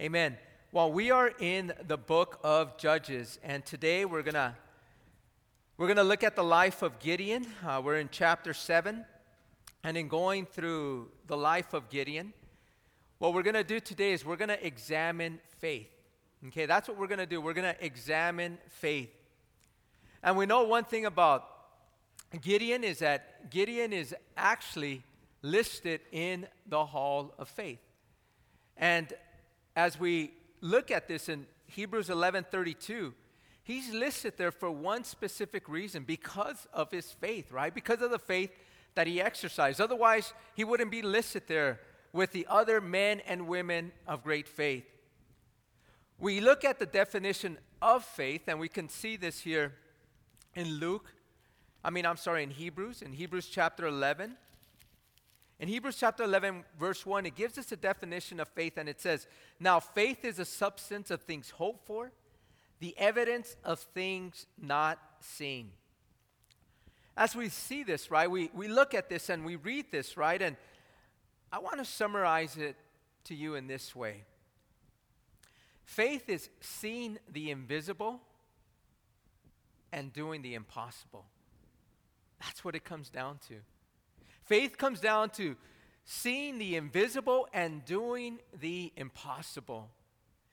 Amen. Well, we are in the book of Judges, and today we're gonna we're gonna look at the life of Gideon. Uh, we're in chapter seven, and in going through the life of Gideon, what we're gonna do today is we're gonna examine faith. Okay, that's what we're gonna do. We're gonna examine faith, and we know one thing about Gideon is that Gideon is actually listed in the Hall of Faith, and as we look at this in Hebrews 11:32, he's listed there for one specific reason because of his faith, right? Because of the faith that he exercised. Otherwise, he wouldn't be listed there with the other men and women of great faith. We look at the definition of faith, and we can see this here in Luke. I mean, I'm sorry, in Hebrews, in Hebrews chapter 11. In Hebrews chapter 11, verse 1, it gives us a definition of faith, and it says, Now faith is a substance of things hoped for, the evidence of things not seen. As we see this, right, we, we look at this and we read this, right, and I want to summarize it to you in this way faith is seeing the invisible and doing the impossible. That's what it comes down to. Faith comes down to seeing the invisible and doing the impossible.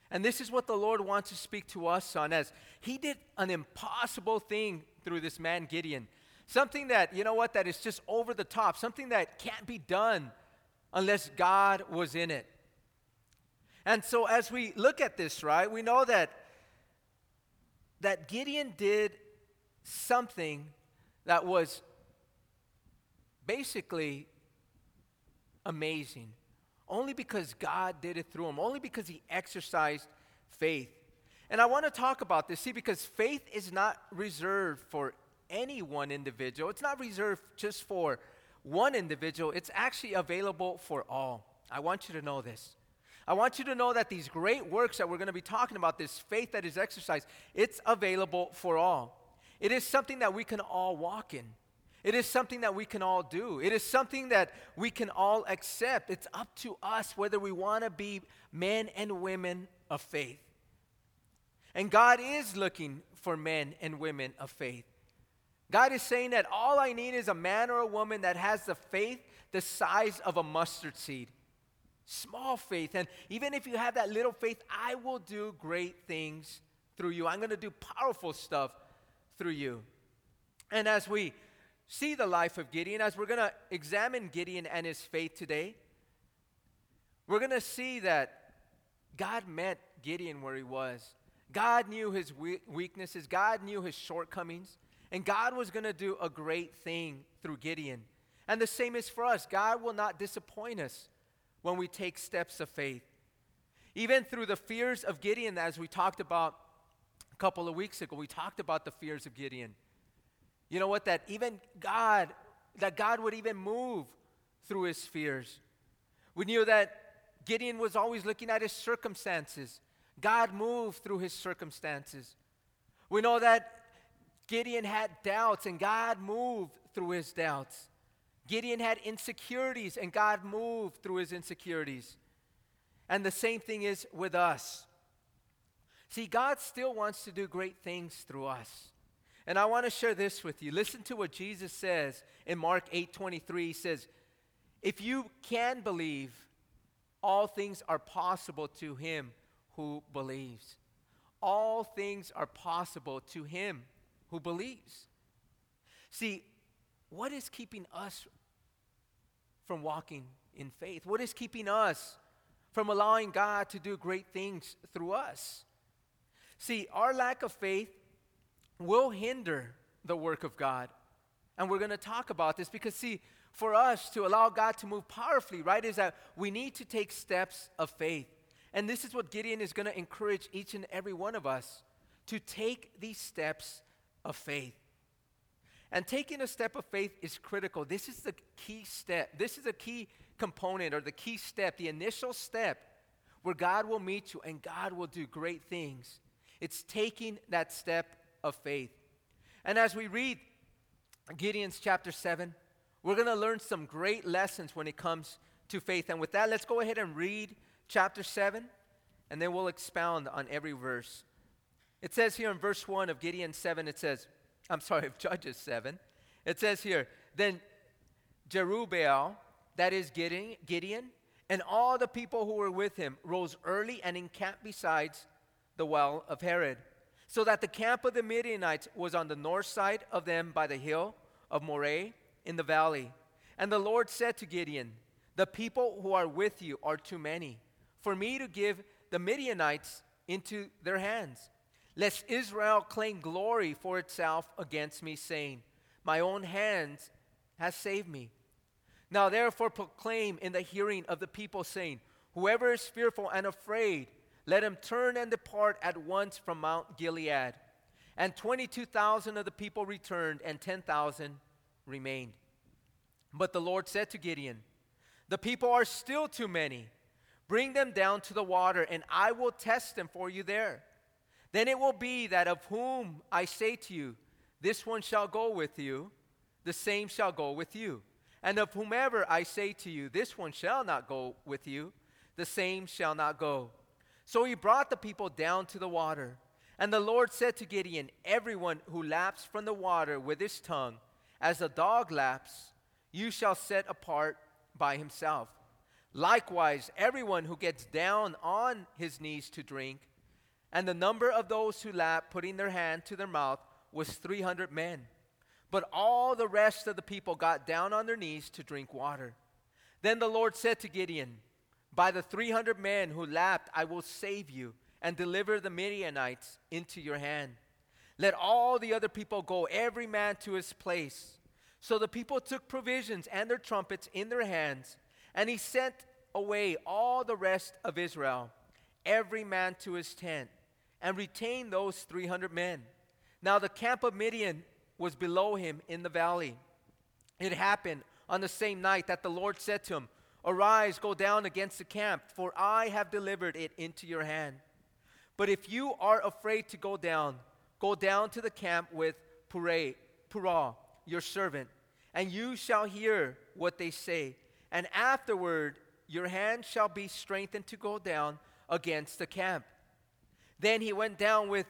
And this is what the Lord wants to speak to us on as He did an impossible thing through this man Gideon. Something that, you know what, that is just over the top, something that can't be done unless God was in it. And so as we look at this, right, we know that that Gideon did something that was basically amazing. Only because God did it through him, only because he exercised faith. And I want to talk about this, see, because faith is not reserved for any one individual, it's not reserved just for one individual, it's actually available for all. I want you to know this. I want you to know that these great works that we're going to be talking about, this faith that is exercised, it's available for all. It is something that we can all walk in. It is something that we can all do. It is something that we can all accept. It's up to us whether we want to be men and women of faith. And God is looking for men and women of faith. God is saying that all I need is a man or a woman that has the faith the size of a mustard seed. Small faith. And even if you have that little faith, I will do great things through you. I'm going to do powerful stuff through you. And as we see the life of Gideon, as we're going to examine Gideon and his faith today, we're going to see that God met Gideon where he was. God knew his weaknesses, God knew his shortcomings, and God was going to do a great thing through Gideon. And the same is for us. God will not disappoint us when we take steps of faith. Even through the fears of Gideon, as we talked about a couple of weeks ago, we talked about the fears of Gideon. You know what? That even God, that God would even move through his fears. We knew that Gideon was always looking at his circumstances. God moved through his circumstances. We know that Gideon had doubts and God moved through his doubts. Gideon had insecurities and God moved through his insecurities. And the same thing is with us. See, God still wants to do great things through us. And I want to share this with you. Listen to what Jesus says in Mark 8 23. He says, If you can believe, all things are possible to him who believes. All things are possible to him who believes. See, what is keeping us from walking in faith? What is keeping us from allowing God to do great things through us? See, our lack of faith will hinder the work of God. And we're going to talk about this because, see, for us to allow God to move powerfully, right, is that we need to take steps of faith. And this is what Gideon is going to encourage each and every one of us to take these steps of faith. And taking a step of faith is critical. This is the key step. This is a key component or the key step, the initial step where God will meet you and God will do great things. It's taking that step of faith. And as we read Gideon's chapter 7, we're going to learn some great lessons when it comes to faith. And with that, let's go ahead and read chapter 7. and then we'll expound on every verse. It says here in verse 1 of Gideon 7, it says, I'm sorry, of Judges 7, it says here, then Jerubbaal, that is Gideon, Gideon, and all the people who were with him rose early and encamped besides the well of Harod, so that the camp of the Midianites was on the north side of them by the hill of Moreh in the valley. And the Lord said to Gideon, The people who are with you are too many for me to give the Midianites into their hands, lest Israel claim glory for itself against me, saying, My own hands has saved me. Now therefore proclaim in the hearing of the people, saying, Whoever is fearful and afraid, let him turn and depart at once from Mount Gilead. And 22,000 of the people returned, and 10,000 remained. But the Lord said to Gideon, The people are still too many. Bring them down to the water, and I will test them for you there. Then it will be that of whom I say to you, This one shall go with you, the same shall go with you. And of whomever I say to you, This one shall not go with you, the same shall not go. So he brought the people down to the water. And the Lord said to Gideon, Everyone who laps from the water with his tongue, as a dog laps, you shall set apart by himself. Likewise, everyone who gets down on his knees to drink, and the number of those who lapped, putting their hand to their mouth, was 300 men. But all the rest of the people got down on their knees to drink water. Then the Lord said to Gideon, By the 300 men who lapped, I will save you and deliver the Midianites into your hand. Let all the other people go, every man to his place. So the people took provisions and their trumpets in their hands and he sent away all the rest of Israel, every man to his tent, and retained those 300 men. Now the camp of Midian was below him in the valley. It happened on the same night that the Lord said to him, Arise, go down against the camp, for I have delivered it into your hand. But if you are afraid to go down, go down to the camp with Purah, your servant, and you shall hear what they say and afterward your hand shall be strengthened to go down against the camp. Then he went down with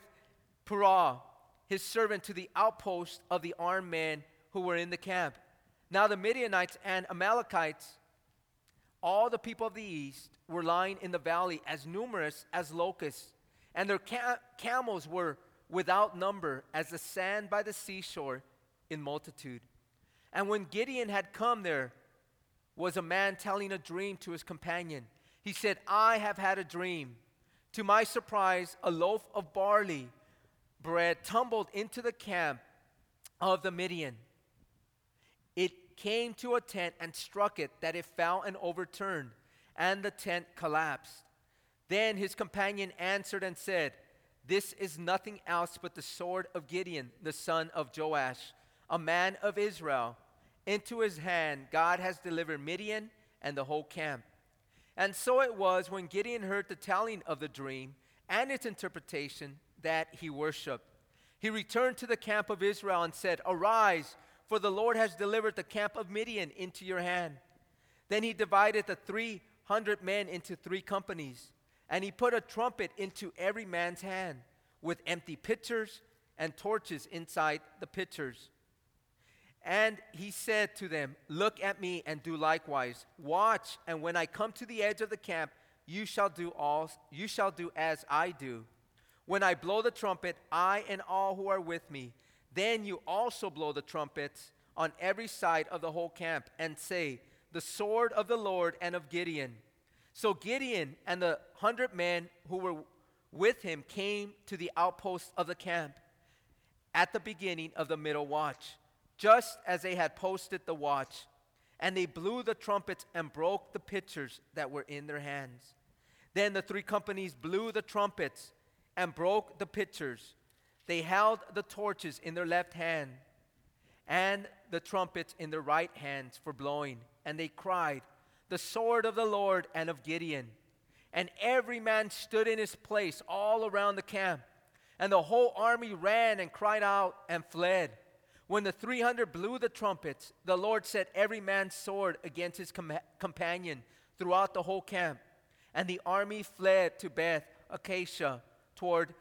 Purah, his servant, to the outpost of the armed men who were in the camp. Now the Midianites and Amalekites, all the people of the east, were lying in the valley as numerous as locusts, and their cam- camels were without number as the sand by the seashore in multitude. And when Gideon had come there, was a man telling a dream to his companion. He said, I have had a dream. To my surprise, a loaf of barley bread tumbled into the camp of the Midian. Came to a tent and struck it, that it fell and overturned, and the tent collapsed. Then his companion answered and said, This is nothing else but the sword of Gideon, the son of Joash, a man of Israel into his hand, God has delivered Midian and the whole camp. And so it was when Gideon heard the telling of the dream and its interpretation that he worshiped. He returned to the camp of Israel and said, Arise, for the Lord has delivered the camp of Midian into your hand. Then he divided the 300 men into three companies, and he put a trumpet into every man's hand, with empty pitchers and torches inside the pitchers. And he said to them, Look at me and do likewise. Watch, and when I come to the edge of the camp, you shall do all you shall do as I do. When I blow the trumpet, I and all who are with me, then you also blow the trumpets on every side of the whole camp, and say, The sword of the Lord and of Gideon. So Gideon and the hundred men who were with him came to the outpost of the camp at the beginning of the middle watch just as they had posted the watch. And they blew the trumpets and broke the pitchers that were in their hands. Then the three companies blew the trumpets and broke the pitchers. They held the torches in their left hand and the trumpets in their right hands for blowing. And they cried, The sword of the Lord and of Gideon. And every man stood in his place all around the camp. And the whole army ran and cried out and fled. When the 300 blew the trumpets, the Lord set every man's sword against his com- companion throughout the whole camp. And the army fled to Beth Acacia toward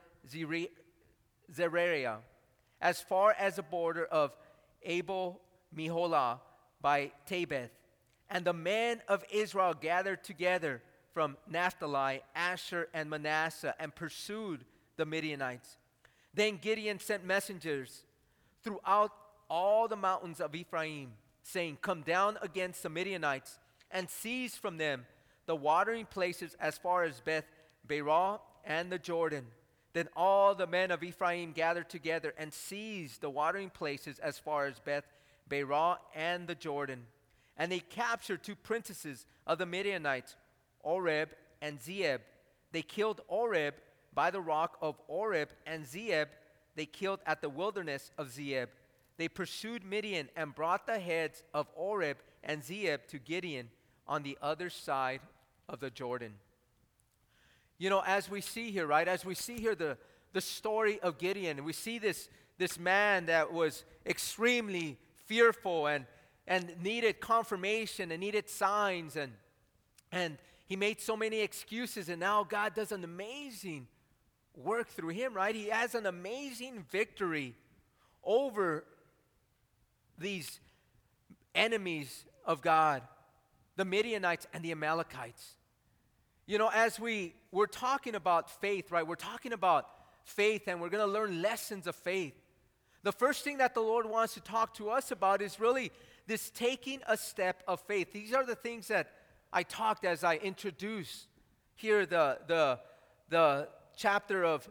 Zerahiah, as far as the border of Abel Meholah by Tabbath. And the men of Israel gathered together from Naphtali, Asher, and Manasseh and pursued the Midianites. Then Gideon sent messengers throughout all the mountains of Ephraim, saying, Come down against the Midianites and seize from them the watering places as far as Beth Barah and the Jordan. Then all the men of Ephraim gathered together and seized the watering places as far as Beth Barah and the Jordan. And they captured two princesses of the Midianites, Oreb and Zeeb. They killed Oreb by the rock of Oreb, and Zeeb they killed at the wilderness of Zeeb. They pursued Midian and brought the heads of Oreb and Zeeb to Gideon on the other side of the Jordan. You know, as we see here, right, as we see here the, the story of Gideon, we see this, this man that was extremely fearful and, and needed confirmation and needed signs, and, and he made so many excuses, and now God does an amazing work through him, right? He has an amazing victory over these enemies of God, the Midianites and the Amalekites. You know, as we we're talking about faith, right? We're talking about faith and we're going to learn lessons of faith. The first thing that the Lord wants to talk to us about is really this taking a step of faith. These are the things that I talked as I introduced here the the the chapter of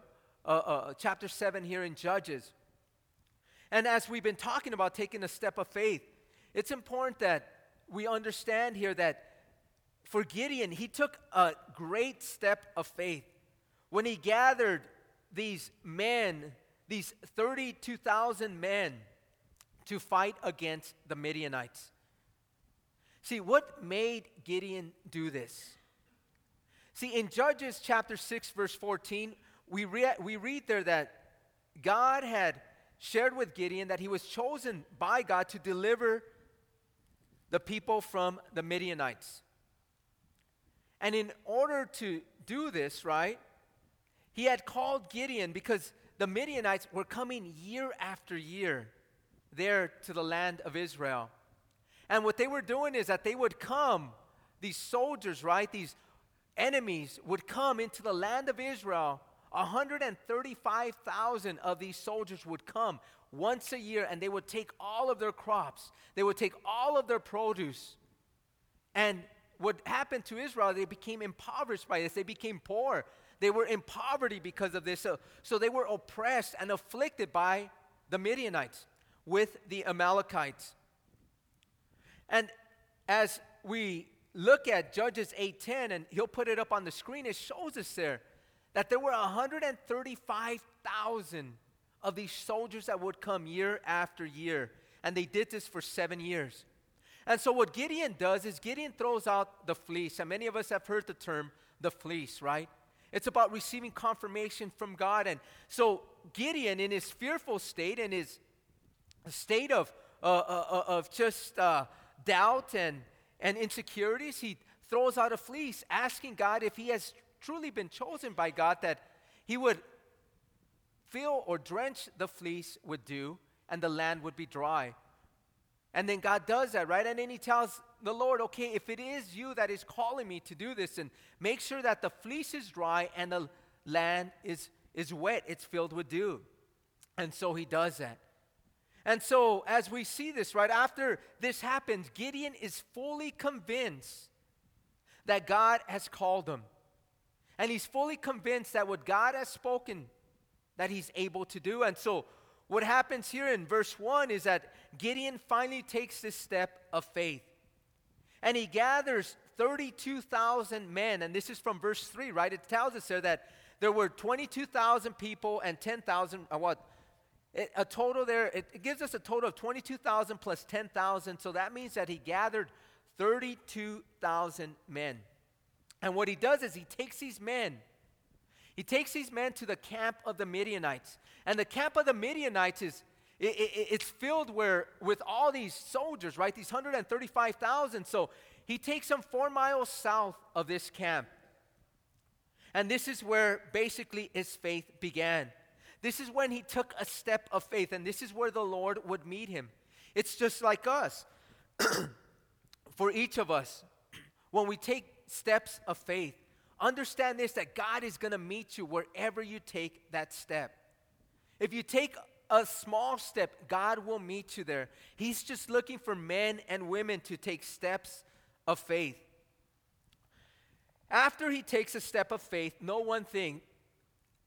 uh, uh, chapter 7 here in Judges. And as we've been talking about taking a step of faith, it's important that we understand here that for Gideon, he took a great step of faith when he gathered these men, these 32,000 men, to fight against the Midianites. See, what made Gideon do this? See, in Judges chapter 6, verse 14, we, re- we read there that God had shared with Gideon that he was chosen by God to deliver the people from the Midianites. And in order to do this, right, he had called Gideon because the Midianites were coming year after year there to the land of Israel. And what they were doing is that they would come, these soldiers, right, these enemies would come into the land of Israel. 135,000 of these soldiers would come once a year and they would take all of their crops, they would take all of their produce, and what happened to Israel, they became impoverished by this. They became poor. They were in poverty because of this. So, so they were oppressed and afflicted by the Midianites with the Amalekites. And as we look at Judges 8:10, and he'll put it up on the screen, it shows us there that there were 135,000 of these soldiers that would come year after year. And they did this for seven years. And so, what Gideon does is Gideon throws out the fleece. And many of us have heard the term the fleece, right? It's about receiving confirmation from God. And so, Gideon, in his fearful state, in his state of, uh, uh, uh, of just uh, doubt and, and insecurities, he throws out a fleece, asking God if he has truly been chosen by God, that he would fill or drench the fleece with dew and the land would be dry. And then God does that, right? And then he tells the Lord, okay, if it is you that is calling me to do this, and make sure that the fleece is dry and the land is, is wet, it's filled with dew. And so he does that. And so, as we see this, right after this happens, Gideon is fully convinced that God has called him. And he's fully convinced that what God has spoken, that he's able to do. And so, what happens here in verse 1 is that Gideon finally takes this step of faith. And he gathers 32,000 men. And this is from verse 3, right? It tells us there that there were 22,000 people and 10,000, uh, what? It, a total there, it, it gives us a total of 22,000 plus 10,000. So that means that he gathered 32,000 men. And what he does is he takes these men he takes these men to the camp of the Midianites. And the camp of the Midianites is it, it, it's filled where, with all these soldiers, right? These 135,000. So he takes them four miles south of this camp. And this is where basically his faith began. This is when he took a step of faith, and this is where the Lord would meet him. It's just like us. For each of us, when we take steps of faith, understand this that God is going to meet you wherever you take that step. If you take a small step, God will meet you there. He's just looking for men and women to take steps of faith. After he takes a step of faith, know one thing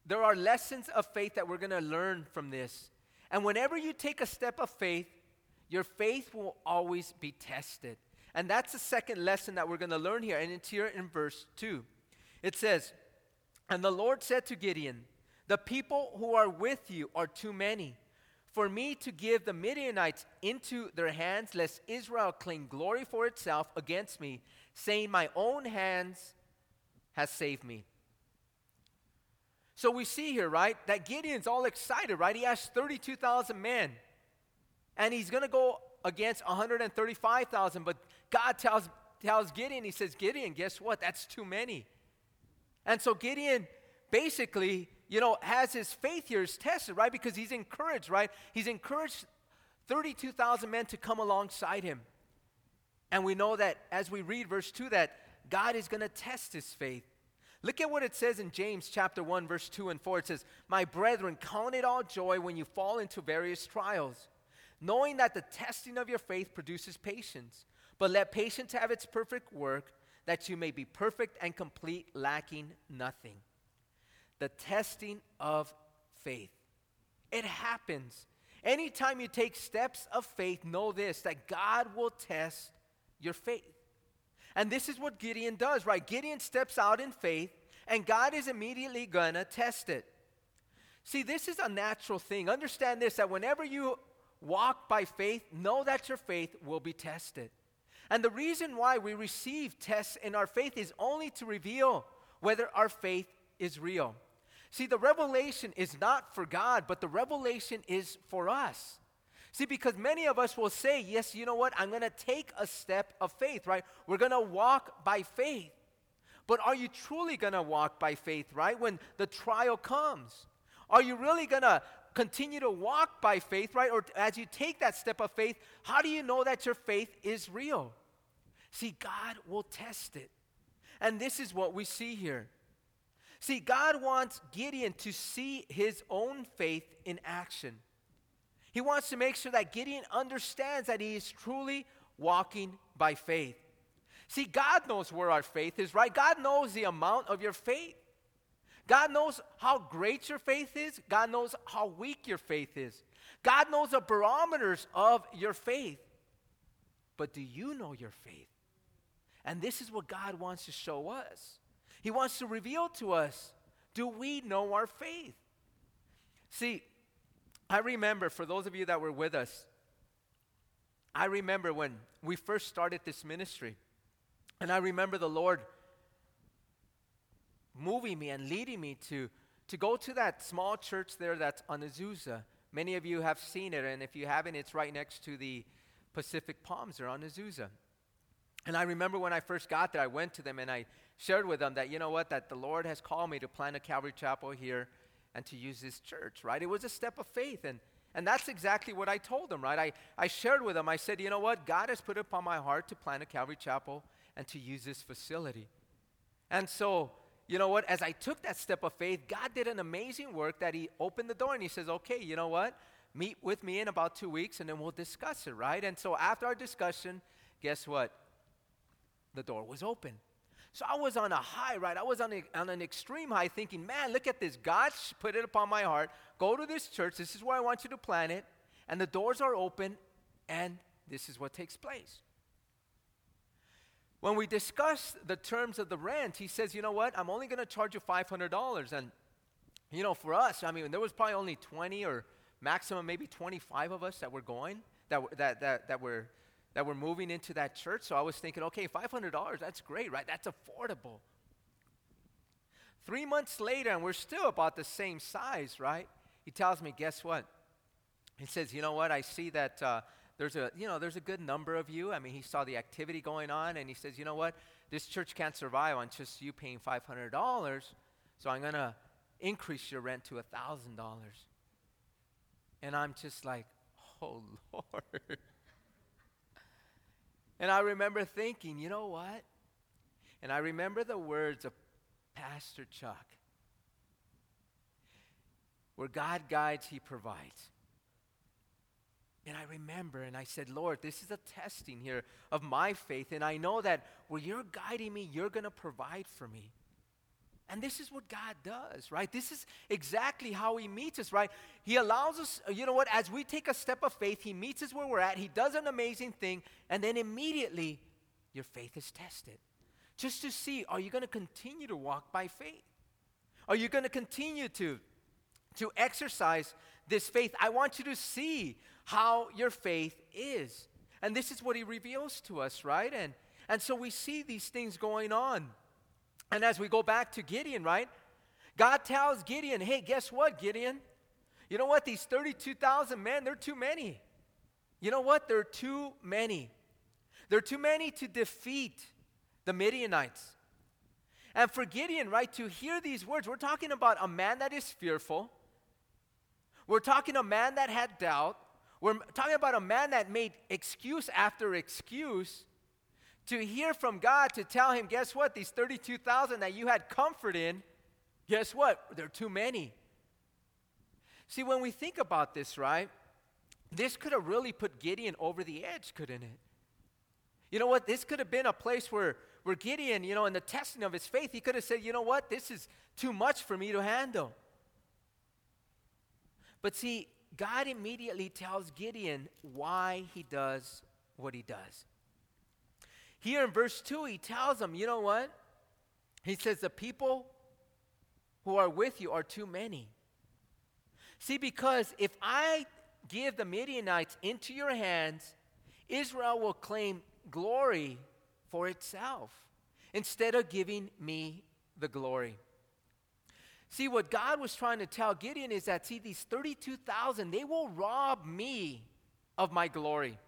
there are lessons of faith that we're going to learn from this. And whenever you take a step of faith, your faith will always be tested. And that's the second lesson that we're going to learn here. And it's here in verse 2. It says, And the Lord said to Gideon, The people who are with you are too many for me to give the Midianites into their hands, lest Israel claim glory for itself against me, saying, My own hands has saved me. So we see here, right, that Gideon's all excited, right? He has 32,000 men. And he's going to go against 135,000. But God tells, tells Gideon, He says, Gideon, guess what? That's too many. And so Gideon basically, you know, has his faith here is tested, right? Because he's encouraged, right? He's encouraged 32,000 men to come alongside him. And we know that as we read verse 2 that God is going to test his faith. Look at what it says in James chapter 1 verse 2 and 4. It says, "My brethren, count it all joy when you fall into various trials, knowing that the testing of your faith produces patience. But let patience have its perfect work, that you may be perfect and complete, lacking nothing." The testing of faith. It happens. Anytime you take steps of faith, know this that God will test your faith. And this is what Gideon does, right? Gideon steps out in faith, and God is immediately going to test it. See, this is a natural thing. Understand this that whenever you walk by faith, know that your faith will be tested. And the reason why we receive tests in our faith is only to reveal whether our faith is real. See, the revelation is not for God, but the revelation is for us. See, because many of us will say, Yes, you know what? I'm going to take a step of faith, right? We're going to walk by faith. But are you truly going to walk by faith, right? When the trial comes? Are you really going to continue to walk by faith, right? Or as you take that step of faith, how do you know that your faith is real? See, God will test it. And this is what we see here. See, God wants Gideon to see his own faith in action. He wants to make sure that Gideon understands that he is truly walking by faith. See, God knows where our faith is, right? God knows the amount of your faith. God knows how great your faith is. God knows how weak your faith is. God knows the barometers of your faith. But do you know your faith? And this is what God wants to show us. He wants to reveal to us do we know our faith? See, I remember, for those of you that were with us, I remember when we first started this ministry. And I remember the Lord moving me and leading me to, to go to that small church there that's on Azusa. Many of you have seen it, and if you haven't, it's right next to the Pacific Palms there on Azusa. And I remember when I first got there, I went to them and I shared with them that, you know what, that the Lord has called me to plant a Calvary Chapel here and to use this church, right? It was a step of faith. And, and that's exactly what I told them, right? I, I shared with them, I said, you know what? God has put it upon my heart to plant a Calvary Chapel and to use this facility. And so, you know what? As I took that step of faith, God did an amazing work that He opened the door and He says, okay, you know what? Meet with me in about two weeks and then we'll discuss it, right? And so after our discussion, guess what? The door was open. So I was on a high, right? I was on, a, on an extreme high thinking, man, look at this. God put it upon my heart. Go to this church. This is where I want you to plant it. And the doors are open, and this is what takes place. When we discuss the terms of the rent, he says, you know what? I'm only going to charge you $500. And, you know, for us, I mean, there was probably only 20 or maximum maybe 25 of us that were going, that, that, that, that were that were moving into that church. So I was thinking, okay, $500, that's great, right? That's affordable. Three months later, and we're still about the same size, right? He tells me, guess what? He says, you know what? I see that uh, there's a, you know, there's a good number of you. I mean, he saw the activity going on, and he says, you know what? This church can't survive on just you paying $500. So I'm going to increase your rent to a $1,000. And I'm just like, oh, Lord. And I remember thinking, you know what? And I remember the words of Pastor Chuck where God guides, He provides. And I remember, and I said, Lord, this is a testing here of my faith. And I know that where you're guiding me, you're going to provide for me. And this is what God does, right? This is exactly how He meets us, right? He allows us, you know what, as we take a step of faith, He meets us where we're at, He does an amazing thing, and then immediately your faith is tested. Just to see, are you going to continue to walk by faith? Are you going to continue to, to exercise this faith? I want you to see how your faith is. And this is what He reveals to us, right? And, and so we see these things going on. And as we go back to Gideon, right? God tells Gideon, hey, guess what, Gideon? You know what? These 32,000 men, they're too many. You know what? They're too many. They're too many to defeat the Midianites. And for Gideon, right, to hear these words, we're talking about a man that is fearful. We're talking a man that had doubt. We're talking about a man that made excuse after excuse to hear from God to tell him, guess what? These 32,000 that you had comfort in, guess what? They're too many. See, when we think about this, right, this could have really put Gideon over the edge, couldn't it? You know what? This could have been a place where, where Gideon, you know, in the testing of his faith, he could have said, you know what? This is too much for me to handle. But see, God immediately tells Gideon why he does what he does. Here in verse 2, he tells them, you know what? He says, the people who are with you are too many. See, because if I give the Midianites into your hands, Israel will claim glory for itself instead of giving me the glory. See, what God was trying to tell Gideon is that, see, these 32,000, they will rob me of my glory.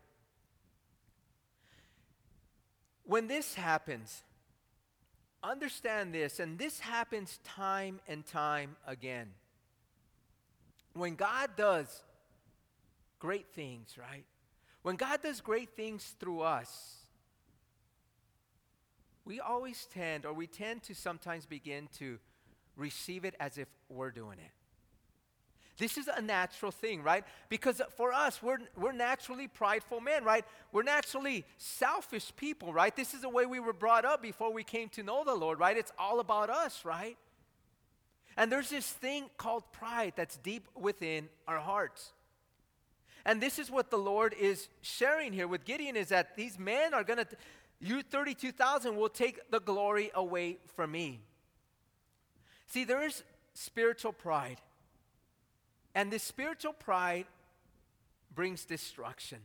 When this happens, understand this, and this happens time and time again. When God does great things, right? When God does great things through us, we always tend, or we tend to sometimes begin to receive it as if we're doing it. This is a natural thing, right? Because for us, we're, we're naturally prideful men, right? We're naturally selfish people, right? This is the way we were brought up before we came to know the Lord, right? It's all about us, right? And there's this thing called pride that's deep within our hearts. And this is what the Lord is sharing here with Gideon is that these men are going to, you 32,000 will take the glory away from me. See, there is spiritual pride. And this spiritual pride brings destruction.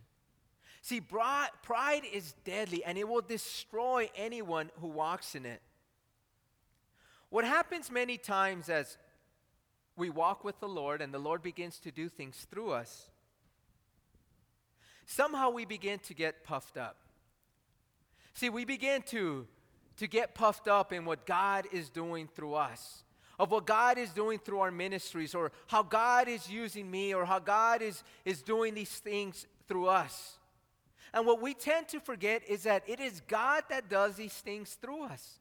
See, pride is deadly and it will destroy anyone who walks in it. What happens many times as we walk with the Lord and the Lord begins to do things through us, somehow we begin to get puffed up. See, we begin to, to get puffed up in what God is doing through us of what God is doing through our ministries or how God is using me or how God is, is doing these things through us. And what we tend to forget is that it is God that does these things through us.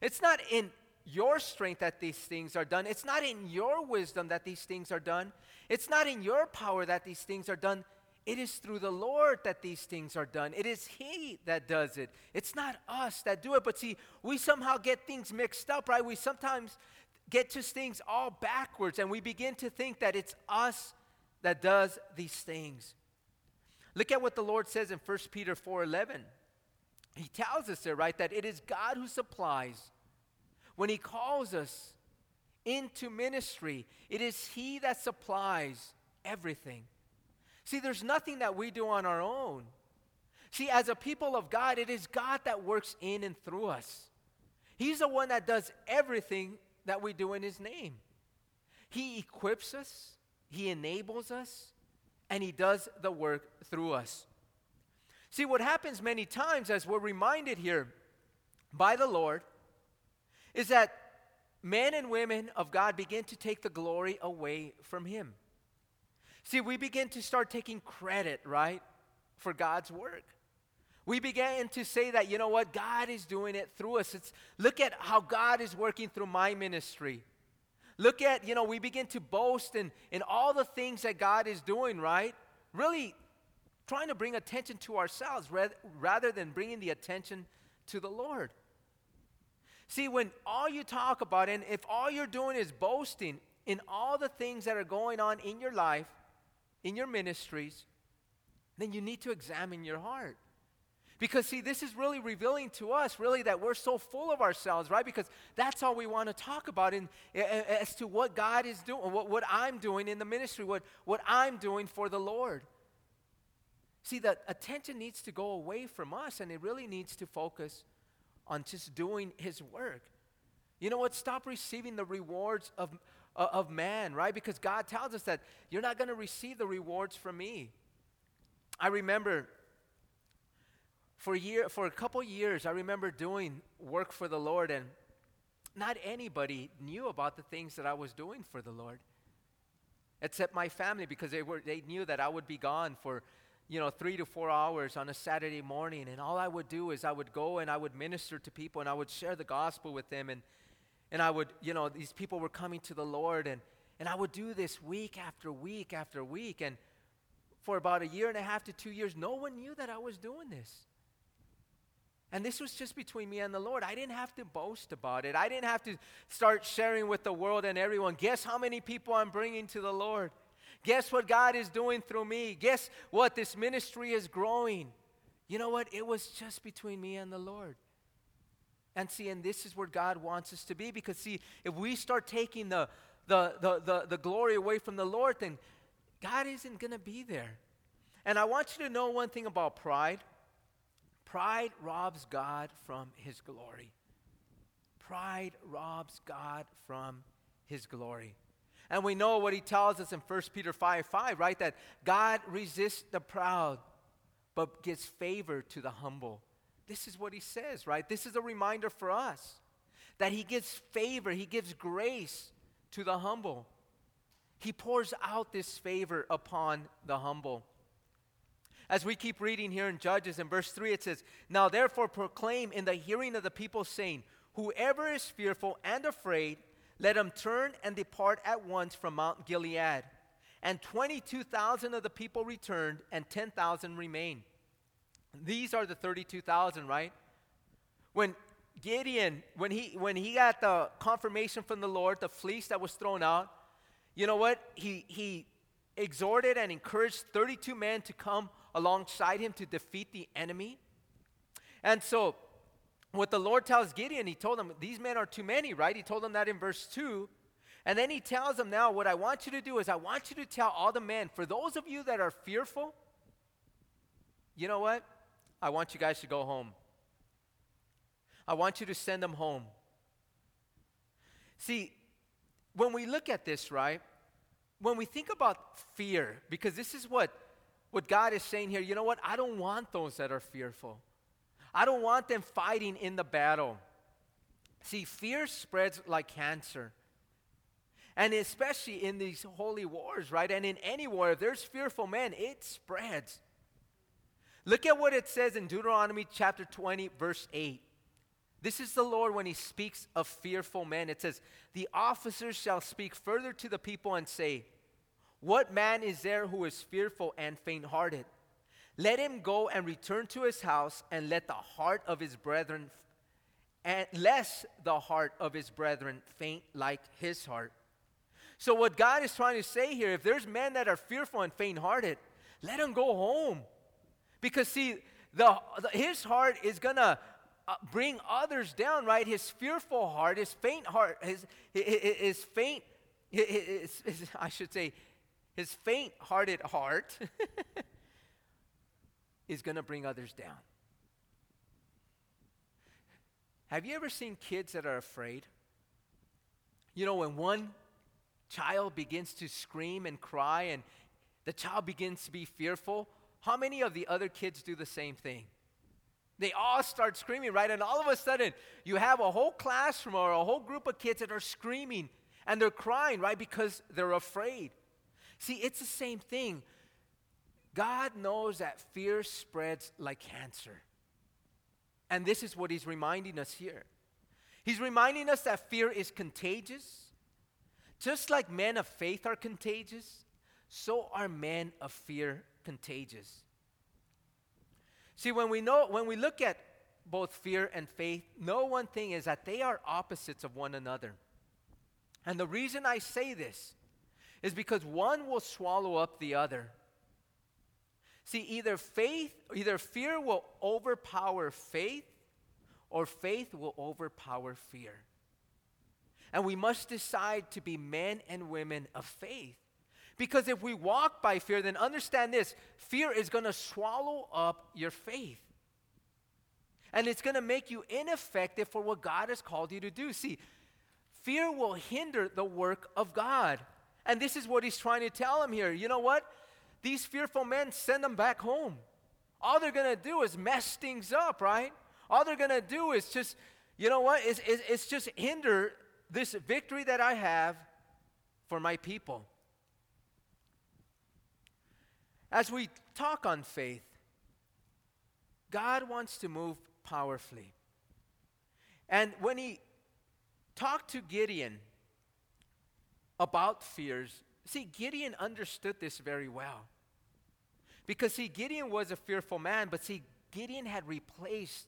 It's not in your strength that these things are done. It's not in your wisdom that these things are done. It's not in your power that these things are done. It is through the Lord that these things are done. It is He that does it. It's not us that do it. But see, we somehow get things mixed up, right? We sometimes get to things all backwards and we begin to think that it's us that does these things. Look at what the Lord says in 1 Peter 4:11. He tells us there, right, that it is God who supplies. When he calls us into ministry, it is he that supplies everything. See, there's nothing that we do on our own. See, as a people of God, it is God that works in and through us. He's the one that does everything that we do in His name. He equips us, He enables us, and He does the work through us. See, what happens many times, as we're reminded here by the Lord, is that men and women of God begin to take the glory away from Him. See, we begin to start taking credit, right, for God's work. We began to say that, you know what, God is doing it through us. It's, look at how God is working through my ministry. Look at, you know, we begin to boast in, in all the things that God is doing, right? Really trying to bring attention to ourselves rather, rather than bringing the attention to the Lord. See, when all you talk about, and if all you're doing is boasting in all the things that are going on in your life, in your ministries, then you need to examine your heart. Because, see, this is really revealing to us, really, that we're so full of ourselves, right? Because that's all we want to talk about in, as to what God is doing, what, what I'm doing in the ministry, what, what I'm doing for the Lord. See, the attention needs to go away from us, and it really needs to focus on just doing His work. You know what? Stop receiving the rewards of, uh, of man, right? Because God tells us that you're not going to receive the rewards from me. I remember for year, for a couple years, I remember doing work for the Lord, and not anybody knew about the things that I was doing for the Lord, except my family, because they were they knew that I would be gone for you know, three to four hours on a Saturday morning. And all I would do is I would go and I would minister to people and I would share the gospel with them. And, and I would, you know, these people were coming to the Lord. And, and I would do this week after week after week. And for about a year and a half to two years, no one knew that I was doing this. And this was just between me and the Lord. I didn't have to boast about it. I didn't have to start sharing with the world and everyone. Guess how many people I'm bringing to the Lord? Guess what God is doing through me? Guess what? This ministry is growing. You know what? It was just between me and the Lord. And see, and this is where God wants us to be because, see, if we start taking the, the, the, the, the glory away from the Lord, then God isn't going to be there. And I want you to know one thing about pride pride robs God from his glory. Pride robs God from his glory. And we know what he tells us in 1 Peter 5 5, right? That God resists the proud, but gives favor to the humble. This is what he says, right? This is a reminder for us that he gives favor, he gives grace to the humble. He pours out this favor upon the humble. As we keep reading here in Judges, in verse 3, it says, Now therefore proclaim in the hearing of the people, saying, Whoever is fearful and afraid, let him turn and depart at once from Mount Gilead. And 22,000 of the people returned, and 10,000 remained. These are the 32,000, right? When Gideon, when he, when he got the confirmation from the Lord, the fleece that was thrown out, you know what? He, he exhorted and encouraged 32 men to come alongside him to defeat the enemy. And so what the Lord tells Gideon, he told him, These men are too many, right? He told him that in verse 2. And then he tells them, Now, what I want you to do is, I want you to tell all the men, for those of you that are fearful, you know what? I want you guys to go home. I want you to send them home. See, when we look at this, right? When we think about fear, because this is what, what God is saying here, you know what? I don't want those that are fearful. I don't want them fighting in the battle. See, fear spreads like cancer. And especially in these holy wars, right? And in any war, if there's fearful men, it spreads. Look at what it says in Deuteronomy chapter 20, verse 8. This is the Lord when he speaks of fearful men. It says, The officers shall speak further to the people and say, What man is there who is fearful and faint hearted? Let him go and return to his house, and let the heart of his brethren, and lest the heart of his brethren faint like his heart. So, what God is trying to say here, if there's men that are fearful and faint hearted, let them go home. Because, see, the, the his heart is going to uh, bring others down, right? His fearful heart, his faint heart, his, his, his faint, his, his, I should say, his faint hearted heart is going to bring others down. Have you ever seen kids that are afraid? You know, when one child begins to scream and cry and the child begins to be fearful, how many of the other kids do the same thing? They all start screaming, right? And all of a sudden, you have a whole classroom or a whole group of kids that are screaming and they're crying, right? Because they're afraid. See, it's the same thing. God knows that fear spreads like cancer. And this is what he's reminding us here. He's reminding us that fear is contagious. Just like men of faith are contagious, so are men of fear contagious. See, when we know when we look at both fear and faith, know one thing is that they are opposites of one another. And the reason I say this is because one will swallow up the other. See, either faith, either fear will overpower faith, or faith will overpower fear. And we must decide to be men and women of faith. Because if we walk by fear, then understand this fear is going to swallow up your faith. And it's going to make you ineffective for what God has called you to do. See, fear will hinder the work of God. And this is what he's trying to tell him here. You know what? These fearful men send them back home. All they're going to do is mess things up, right? All they're going to do is just, you know what? It's, it's, it's just hinder this victory that I have for my people. As we talk on faith, God wants to move powerfully. And when he talked to Gideon about fears, see, Gideon understood this very well. Because, see, Gideon was a fearful man, but see, Gideon had replaced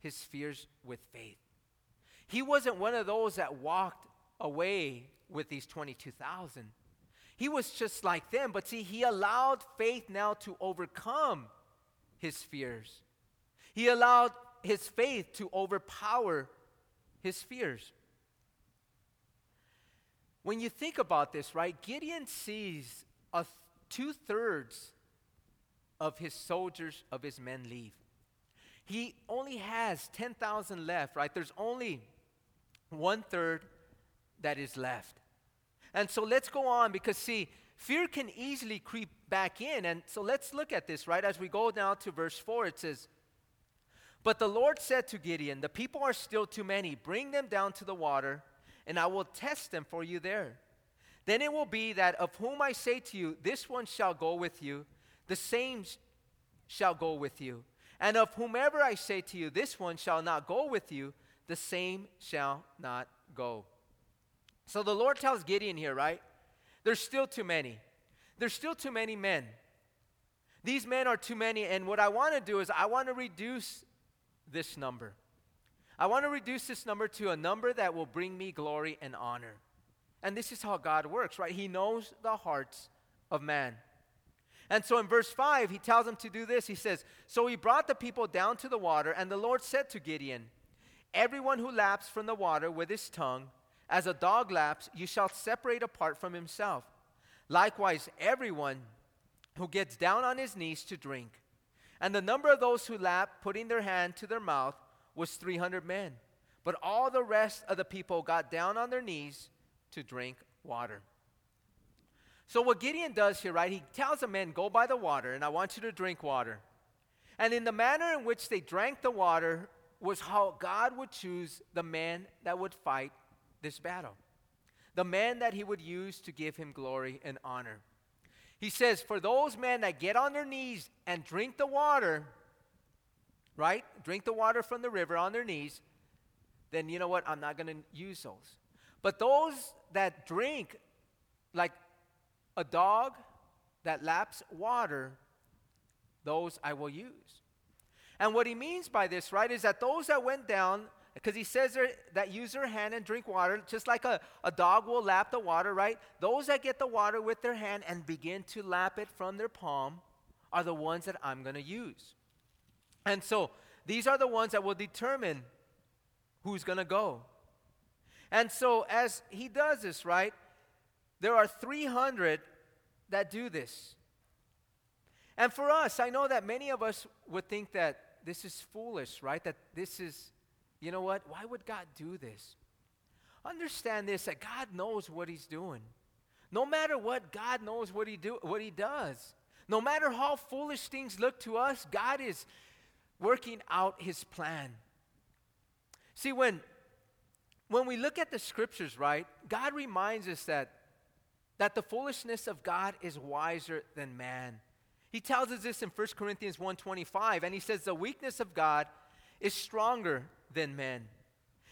his fears with faith. He wasn't one of those that walked away with these 22,000. He was just like them, but see, he allowed faith now to overcome his fears. He allowed his faith to overpower his fears. When you think about this, right, Gideon sees a th- two thirds of his soldiers, of his men leave. He only has 10,000 left, right? There's only one third that is left. And so let's go on because, see, fear can easily creep back in. And so let's look at this, right? As we go now to verse 4, it says, But the Lord said to Gideon, The people are still too many. Bring them down to the water, and I will test them for you there. Then it will be that of whom I say to you, This one shall go with you, the same shall go with you. And of whomever I say to you, This one shall not go with you, the same shall not go. So the Lord tells Gideon here, right? There's still too many. There's still too many men. These men are too many, and what I want to do is I want to reduce this number. I want to reduce this number to a number that will bring me glory and honor. And this is how God works, right? He knows the hearts of man. And so in verse 5, he tells them to do this. He says, So he brought the people down to the water, and the Lord said to Gideon, Everyone who laps from the water with his tongue, as a dog laps, you shall separate apart from himself. Likewise, everyone who gets down on his knees to drink. And the number of those who lap, putting their hand to their mouth, was 300 men. But all the rest of the people got down on their knees to drink water. So, what Gideon does here, right, he tells the men, Go by the water, and I want you to drink water. And in the manner in which they drank the water, was how God would choose the man that would fight this battle, the man that he would use to give him glory and honor. He says, For those men that get on their knees and drink the water, right? Drink the water from the river on their knees, then you know what? I'm not going to use those. But those that drink like a dog that laps water, those I will use. And what he means by this, right, is that those that went down, because he says that use their hand and drink water, just like a, a dog will lap the water, right? Those that get the water with their hand and begin to lap it from their palm are the ones that I'm going to use. And so these are the ones that will determine who's going to go. And so as he does this, right, there are 300 that do this. And for us, I know that many of us would think that this is foolish, right? That this is, you know what? Why would God do this? Understand this that God knows what He's doing. No matter what, God knows what He do what He does. No matter how foolish things look to us, God is working out his plan. See, when, when we look at the scriptures, right, God reminds us that, that the foolishness of God is wiser than man. He tells us this in 1 Corinthians 1.25, and he says, the weakness of God is stronger than men.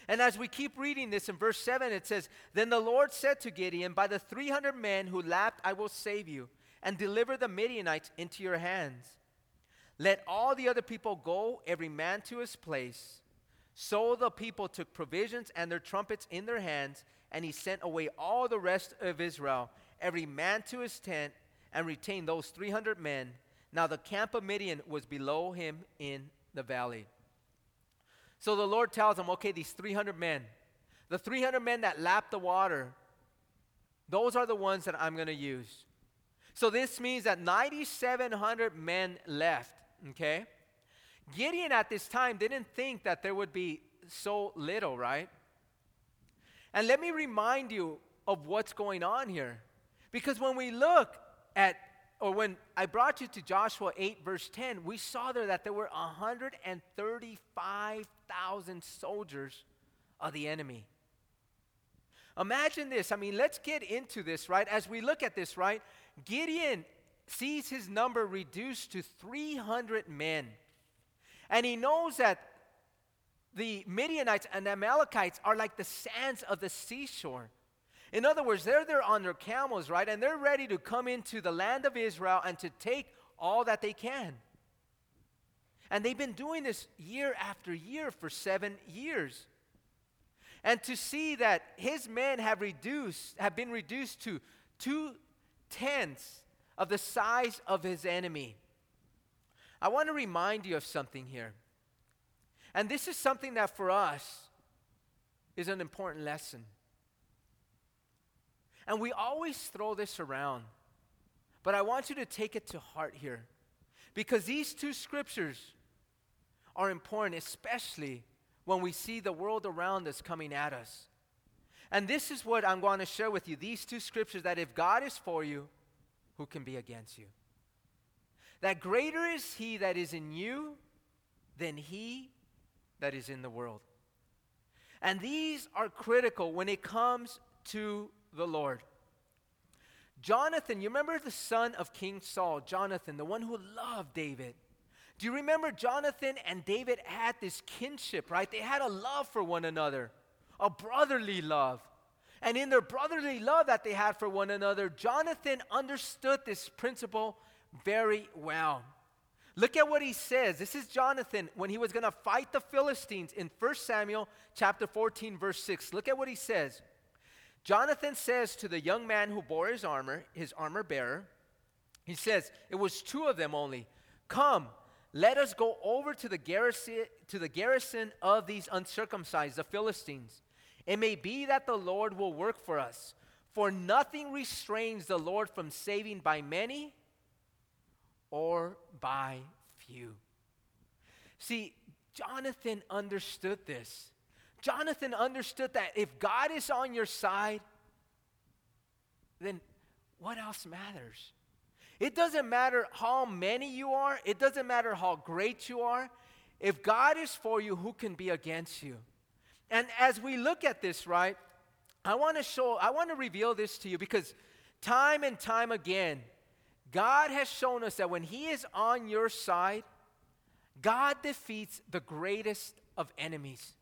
And as we keep reading this in verse 7, it says, Then the Lord said to Gideon, By the 300 men who lapped, I will save you and deliver the Midianites into your hands. Let all the other people go, every man to his place. So the people took provisions and their trumpets in their hands, and he sent away all the rest of Israel, every man to his tent, and retained those 300 men. Now the camp of Midian was below him in the valley. So the Lord tells him, okay, these 300 men, the 300 men that lapped the water, those are the ones that I'm going to use. So this means that 9,700 men left, okay? Gideon at this time didn't think that there would be so little, right? And let me remind you of what's going on here. Because when we look at or when I brought you to Joshua 8, verse 10, we saw there that there were 135,000 soldiers of the enemy. Imagine this. I mean, let's get into this, right? As we look at this, right? Gideon sees his number reduced to 300 men. And he knows that the Midianites and Amalekites are like the sands of the seashore. In other words, they're there on their camels, right? And they're ready to come into the land of Israel and to take all that they can. And they've been doing this year after year for seven years. And to see that his men have reduced, have been reduced to two tenths of the size of his enemy. I want to remind you of something here. And this is something that for us is an important lesson. And we always throw this around. But I want you to take it to heart here. Because these two scriptures are important, especially when we see the world around us coming at us. And this is what I'm going to share with you these two scriptures that if God is for you, who can be against you? That greater is he that is in you than he that is in the world. And these are critical when it comes to the Lord. Jonathan, you remember the son of King Saul, Jonathan, the one who loved David. Do you remember Jonathan and David had this kinship, right? They had a love for one another, a brotherly love. And in their brotherly love that they had for one another, Jonathan understood this principle very well. Look at what he says. This is Jonathan when he was going to fight the Philistines in 1 Samuel chapter 14 verse 6. Look at what he says. Jonathan says to the young man who bore his armor, his armor bearer, he says, It was two of them only. Come, let us go over to the garrison, to the garrison of these uncircumcised, the Philistines. It may be that the Lord will work for us, for nothing restrains the Lord from saving by many or by few. See, Jonathan understood this. Jonathan understood that if God is on your side, then what else matters? It doesn't matter how many you are, it doesn't matter how great you are. If God is for you, who can be against you? And as we look at this, right, I want to show, I want to reveal this to you because time and time again, God has shown us that when He is on your side, God defeats the greatest of enemies.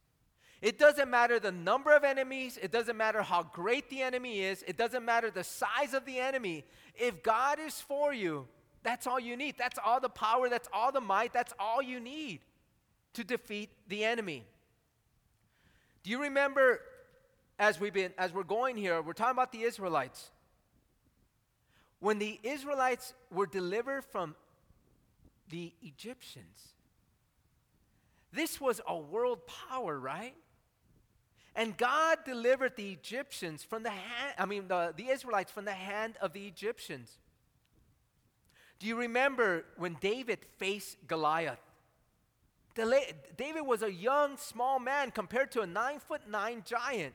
It doesn't matter the number of enemies, it doesn't matter how great the enemy is, it doesn't matter the size of the enemy. If God is for you, that's all you need. That's all the power, that's all the might, that's all you need to defeat the enemy. Do you remember as we've been as we're going here, we're talking about the Israelites. When the Israelites were delivered from the Egyptians. This was a world power, right? And God delivered the Egyptians from the hand, I mean, the, the Israelites from the hand of the Egyptians. Do you remember when David faced Goliath? David was a young, small man compared to a nine foot nine giant.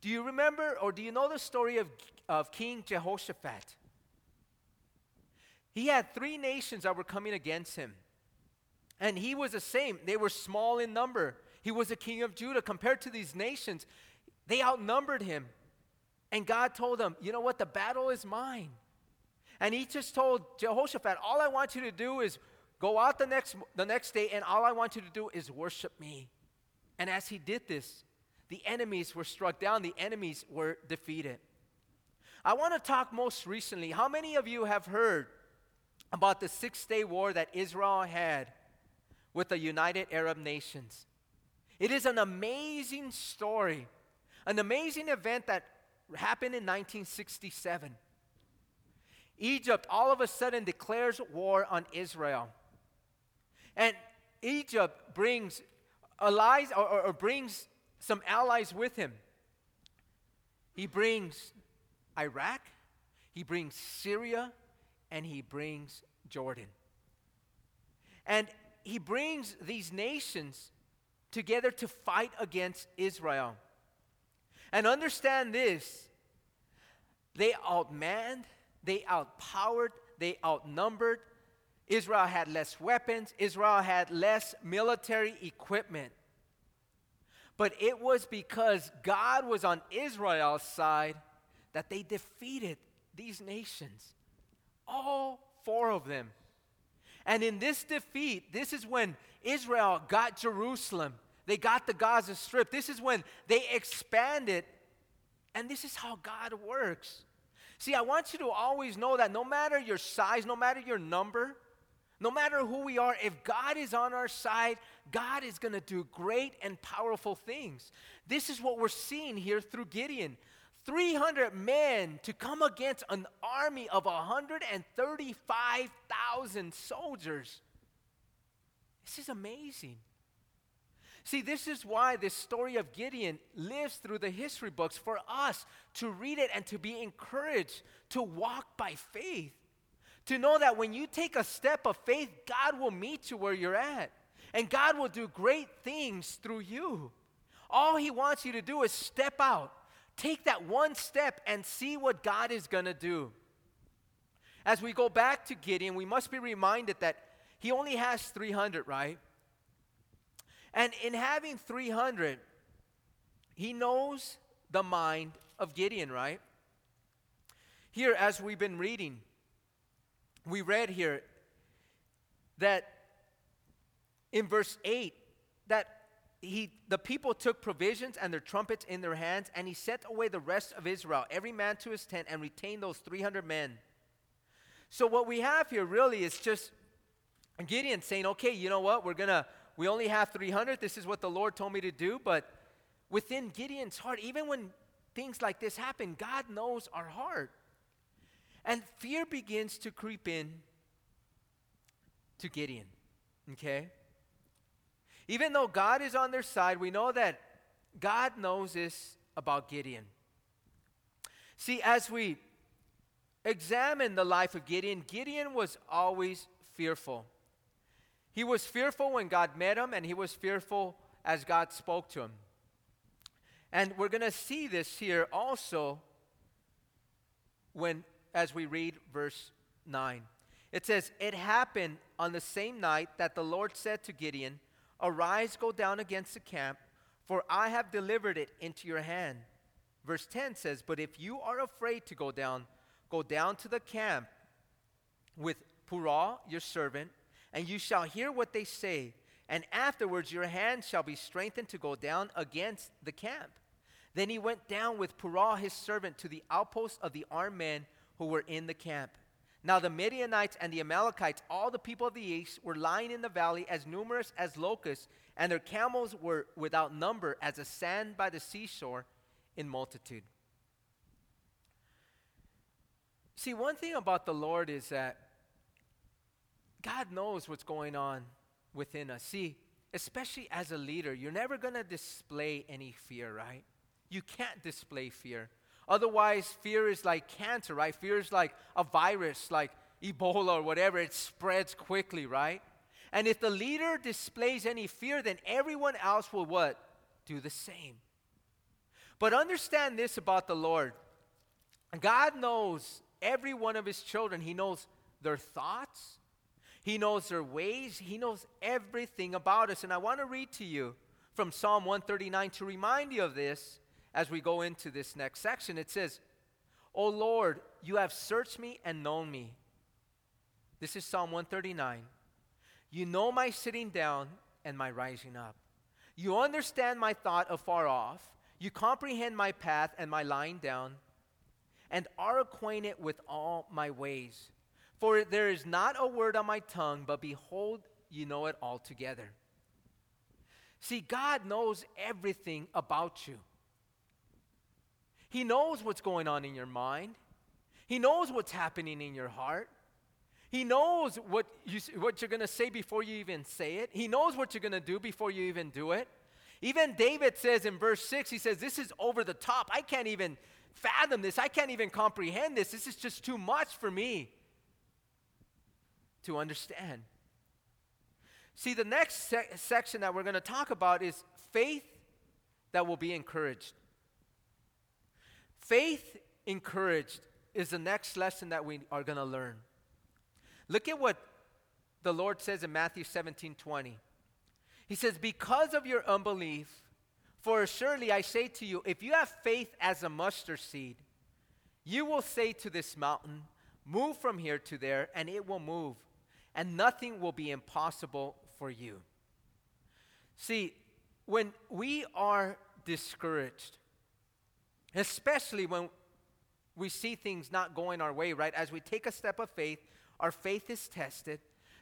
Do you remember or do you know the story of, of King Jehoshaphat? He had three nations that were coming against him. And he was the same. They were small in number. He was a king of Judah. Compared to these nations, they outnumbered him. And God told him, You know what? The battle is mine. And he just told Jehoshaphat, All I want you to do is go out the next, the next day, and all I want you to do is worship me. And as he did this, the enemies were struck down, the enemies were defeated. I want to talk most recently. How many of you have heard about the six day war that Israel had with the United Arab Nations? It is an amazing story, an amazing event that happened in 1967. Egypt all of a sudden declares war on Israel. And Egypt brings allies or, or, brings some allies with him. He brings Iraq, he brings Syria, and he brings Jordan. And he brings these nations together to fight against Israel. And understand this they outmanned, they outpowered, they outnumbered. Israel had less weapons, Israel had less military equipment. But it was because God was on Israel's side that they defeated these nations. All four of them. And in this defeat, this is when Israel got Jerusalem. They got the Gaza Strip. This is when they expanded. And this is how God works. See, I want you to always know that no matter your size, no matter your number, no matter who we are, if God is on our side, God is going to do great and powerful things. This is what we're seeing here through Gideon. 300 men to come against an army of 135,000 soldiers. This is amazing. See, this is why this story of Gideon lives through the history books for us to read it and to be encouraged to walk by faith. To know that when you take a step of faith, God will meet you where you're at. And God will do great things through you. All He wants you to do is step out, take that one step, and see what God is going to do. As we go back to Gideon, we must be reminded that he only has 300, right? And in having 300, he knows the mind of Gideon, right? Here, as we've been reading, we read here that in verse 8 that he, the people took provisions and their trumpets in their hands, and he sent away the rest of Israel, every man to his tent, and retained those 300 men. So, what we have here really is just Gideon saying, okay, you know what, we're going to, we only have 300. This is what the Lord told me to do. But within Gideon's heart, even when things like this happen, God knows our heart. And fear begins to creep in to Gideon. Okay? Even though God is on their side, we know that God knows this about Gideon. See, as we examine the life of Gideon, Gideon was always fearful. He was fearful when God met him, and he was fearful as God spoke to him. And we're going to see this here also when as we read verse 9. It says, It happened on the same night that the Lord said to Gideon, Arise, go down against the camp, for I have delivered it into your hand. Verse 10 says, But if you are afraid to go down, go down to the camp with Purah, your servant, and you shall hear what they say, and afterwards your hand shall be strengthened to go down against the camp. Then he went down with Purah, his servant, to the outpost of the armed men who were in the camp. Now the Midianites and the Amalekites, all the people of the east, were lying in the valley as numerous as locusts, and their camels were without number as the sand by the seashore in multitude. See, one thing about the Lord is that God knows what's going on within us. See, especially as a leader, you're never going to display any fear, right? You can't display fear. Otherwise, fear is like cancer, right? Fear is like a virus, like Ebola or whatever. It spreads quickly, right? And if the leader displays any fear, then everyone else will what? Do the same. But understand this about the Lord God knows every one of his children, He knows their thoughts, He knows their ways. He knows everything about us. And I want to read to you from Psalm 139 to remind you of this as we go into this next section. It says, O Lord, you have searched me and known me. This is Psalm 139. You know my sitting down and my rising up. You understand my thought afar off. You comprehend my path and my lying down, and are acquainted with all my ways. For there is not a word on my tongue, but behold, you know it altogether. See, God knows everything about you. He knows what's going on in your mind. He knows what's happening in your heart. He knows what, you, what you're going to say before you even say it. He knows what you're going to do before you even do it. Even David says in verse 6, he says, This is over the top. I can't even fathom this. I can't even comprehend this. This is just too much for me to understand. See, the next se- section that we're going to talk about is faith that will be encouraged. Faith encouraged is the next lesson that we are going to learn. Look at what the Lord says in Matthew 17 20. He says, Because of your unbelief, for surely I say to you, if you have faith as a mustard seed, you will say to this mountain, Move from here to there, and it will move, and nothing will be impossible for you. See, when we are discouraged, especially when we see things not going our way, right? As we take a step of faith, our faith is tested.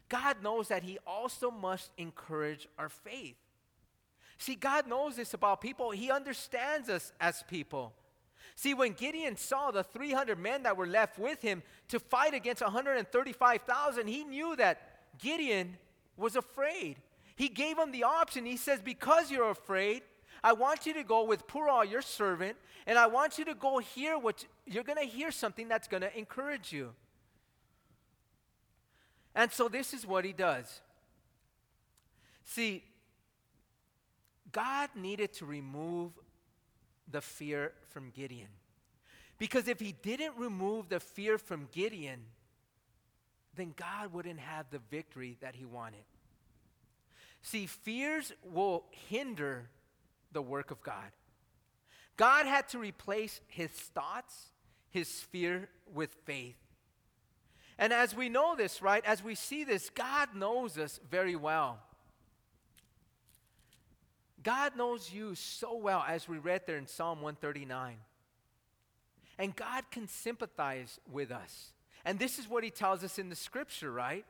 God knows that He also must encourage our faith. See, God knows this about people. He understands us as people. See, when Gideon saw the 300 men that were left with him to fight against 135,000, he knew that Gideon was afraid. He gave him the option. He says, Because you're afraid, I want you to go with Purah, your servant, and I want you to go hear what you're going to hear something that's going to encourage you. And so this is what he does. See, God needed to remove the fear from Gideon. Because if he didn't remove the fear from Gideon, then God wouldn't have the victory that he wanted. See, fears will hinder the work of God. God had to replace his thoughts, his fear, with faith. And as we know this, right, as we see this, God knows us very well. God knows you so well, as we read there in Psalm 139. And God can sympathize with us. And this is what he tells us in the scripture, right?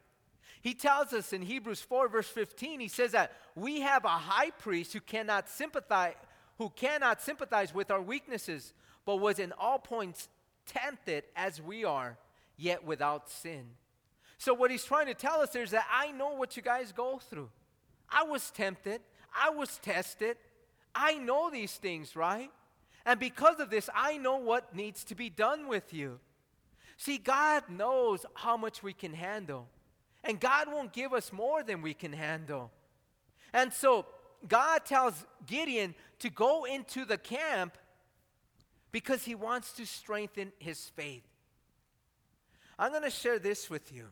He tells us in Hebrews 4, verse 15, he says that we have a high priest who cannot sympathize, who cannot sympathize with our weaknesses, but was in all points tempted as we are, yet without sin. So, what he's trying to tell us is that I know what you guys go through. I was tempted, I was tested, I know these things, right? And because of this, I know what needs to be done with you. See, God knows how much we can handle, and God won't give us more than we can handle. And so, God tells Gideon to go into the camp because he wants to strengthen his faith. I'm going to share this with you.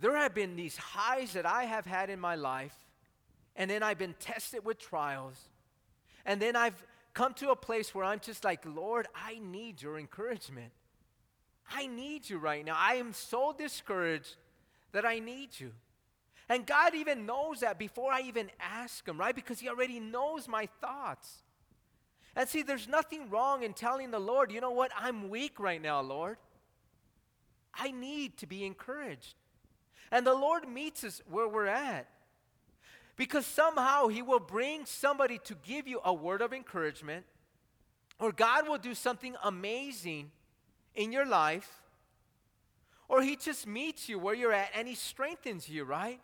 There have been these highs that I have had in my life, and then I've been tested with trials, and then I've come to a place where I'm just like, Lord, I need your encouragement. I need you right now. I am so discouraged that I need you. And God even knows that before I even ask Him, right? Because He already knows my thoughts. And see, there's nothing wrong in telling the Lord, you know what? I'm weak right now, Lord. I need to be encouraged. And the Lord meets us where we're at. Because somehow He will bring somebody to give you a word of encouragement, or God will do something amazing in your life, or He just meets you where you're at and He strengthens you, right?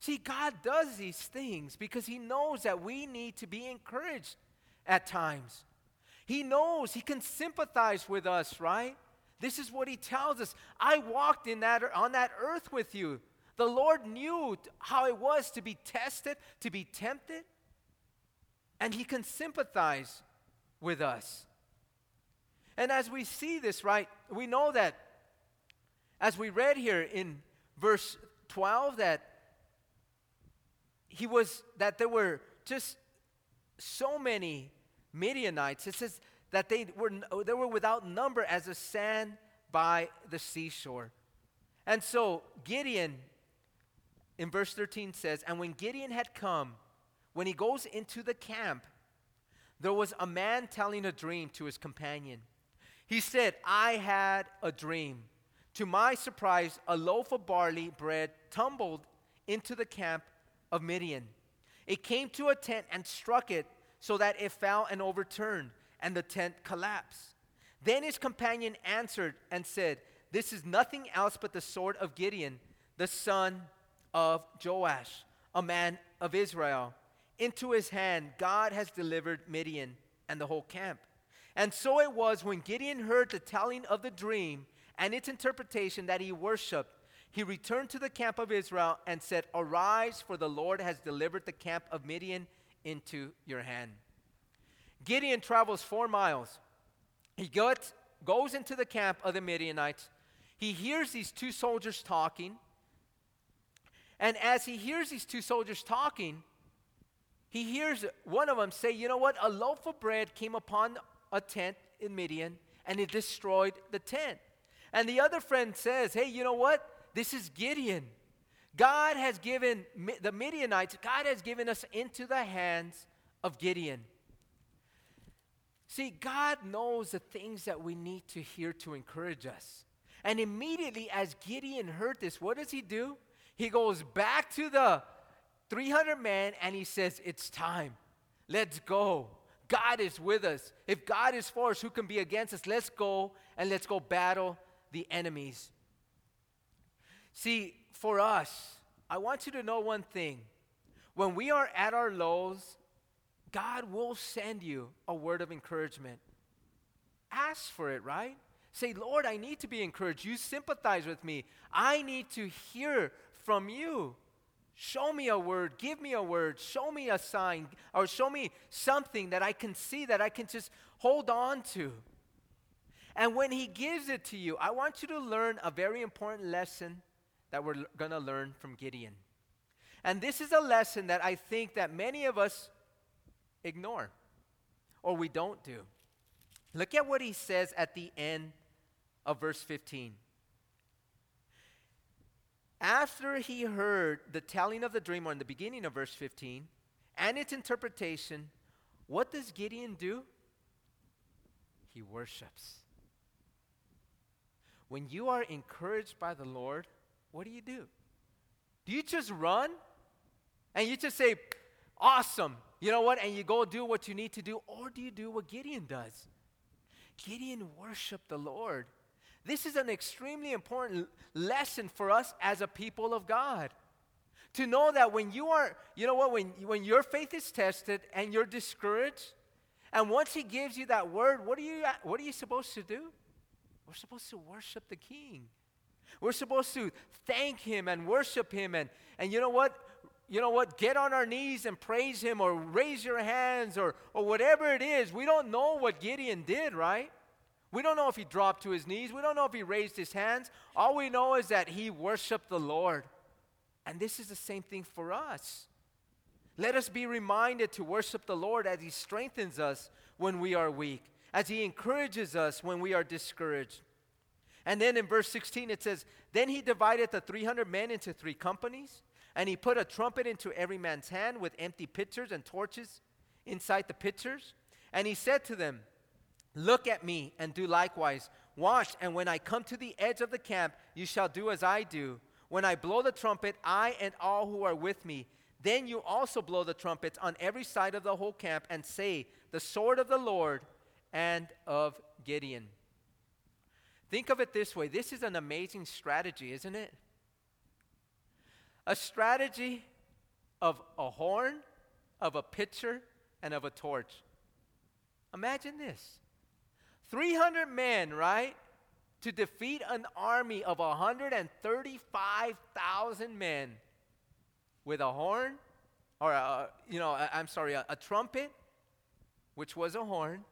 See, God does these things because He knows that we need to be encouraged at times. He knows He can sympathize with us, right? This is what he tells us. I walked in that on that earth with you. The Lord knew how it was to be tested, to be tempted, and he can sympathize with us. And as we see this, right, we know that as we read here in verse 12 that he was that there were just so many Midianites. It says that they were they were without number as the sand by the seashore. And so Gideon in verse 13 says, And when Gideon had come, when he goes into the camp, there was a man telling a dream to his companion. He said, I had a dream. To my surprise, a loaf of barley bread tumbled into the camp of Midian. It came to a tent and struck it so that it fell and overturned, and the tent collapsed. Then his companion answered and said, This is nothing else but the sword of Gideon, the son of Joash, a man of Israel. Into his hand God has delivered Midian and the whole camp. And so it was when Gideon heard the telling of the dream and its interpretation that he worshiped. He returned to the camp of Israel and said, Arise, for the Lord has delivered the camp of Midian into your hand. Gideon travels four miles. He goes, goes into the camp of the Midianites. He hears these two soldiers talking. And as he hears these two soldiers talking, he hears one of them say, You know what? A loaf of bread came upon a tent in Midian and he destroyed the tent. And the other friend says, Hey, you know what? This is Gideon. God has given the Midianites, God has given us into the hands of Gideon. See, God knows the things that we need to hear to encourage us. And immediately, as Gideon heard this, what does he do? He goes back to the 300 men and he says, It's time. Let's go. God is with us. If God is for us, who can be against us? Let's go and let's go battle the enemies. See, for us, I want you to know one thing. When we are at our lows, God will send you a word of encouragement. Ask for it, right? Say, Lord, I need to be encouraged. You sympathize with me. I need to hear from you. Show me a word, give me a word, show me a sign, or show me something that I can see that I can just hold on to. And when He gives it to you, I want you to learn a very important lesson that we're going to learn from Gideon. And this is a lesson that I think that many of us ignore or we don't do. Look at what he says at the end of verse 15. After he heard the telling of the dream, or in the beginning of verse 15, and its interpretation, what does Gideon do? He worships. When you are encouraged by the Lord, what do you do? Do you just run and you just say, Awesome, you know what? And you go do what you need to do? Or do you do what Gideon does? Gideon worshiped the Lord. This is an extremely important lesson for us as a people of God. To know that when you are, you know what, when, when your faith is tested and you're discouraged, and once He gives you that word, what are you, what are you supposed to do? We're supposed to worship the King. We're supposed to thank Him and worship Him. And, and you know what? You know what? Get on our knees and praise Him or raise your hands or, or whatever it is. We don't know what Gideon did, right? We don't know if he dropped to his knees. We don't know if he raised his hands. All we know is that he worshiped the Lord. And this is the same thing for us. Let us be reminded to worship the Lord as he strengthens us when we are weak, as he encourages us when we are discouraged. And then in verse 16 it says, Then he divided the 300 men into three companies, and he put a trumpet into every man's hand with empty pitchers and torches inside the pitchers. And he said to them, Look at me and do likewise. Watch, and when I come to the edge of the camp, you shall do as I do. When I blow the trumpet, I and all who are with me, then you also blow the trumpets on every side of the whole camp and say, The sword of the Lord and of Gideon. Think of it this way this is an amazing strategy, isn't it? A strategy of a horn, of a pitcher, and of a torch. Imagine this 300 men, right? To defeat an army of 135,000 men with a horn, or a, you know, i am sorry, a, a trumpet, which was a horn,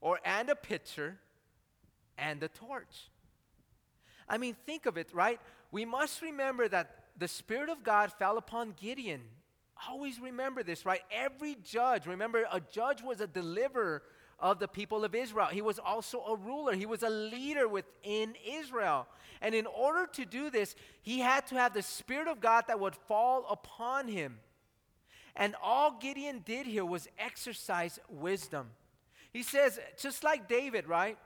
or and a pitcher, and a torch. I mean, think of it, right? We must remember that the Spirit of God fell upon Gideon. Always remember this, right? Every judge, remember, a judge was a deliverer of the people of Israel. He was also a ruler, he was a leader within Israel. And in order to do this, he had to have the Spirit of God that would fall upon him. And all Gideon did here was exercise wisdom. He says, just like David, right?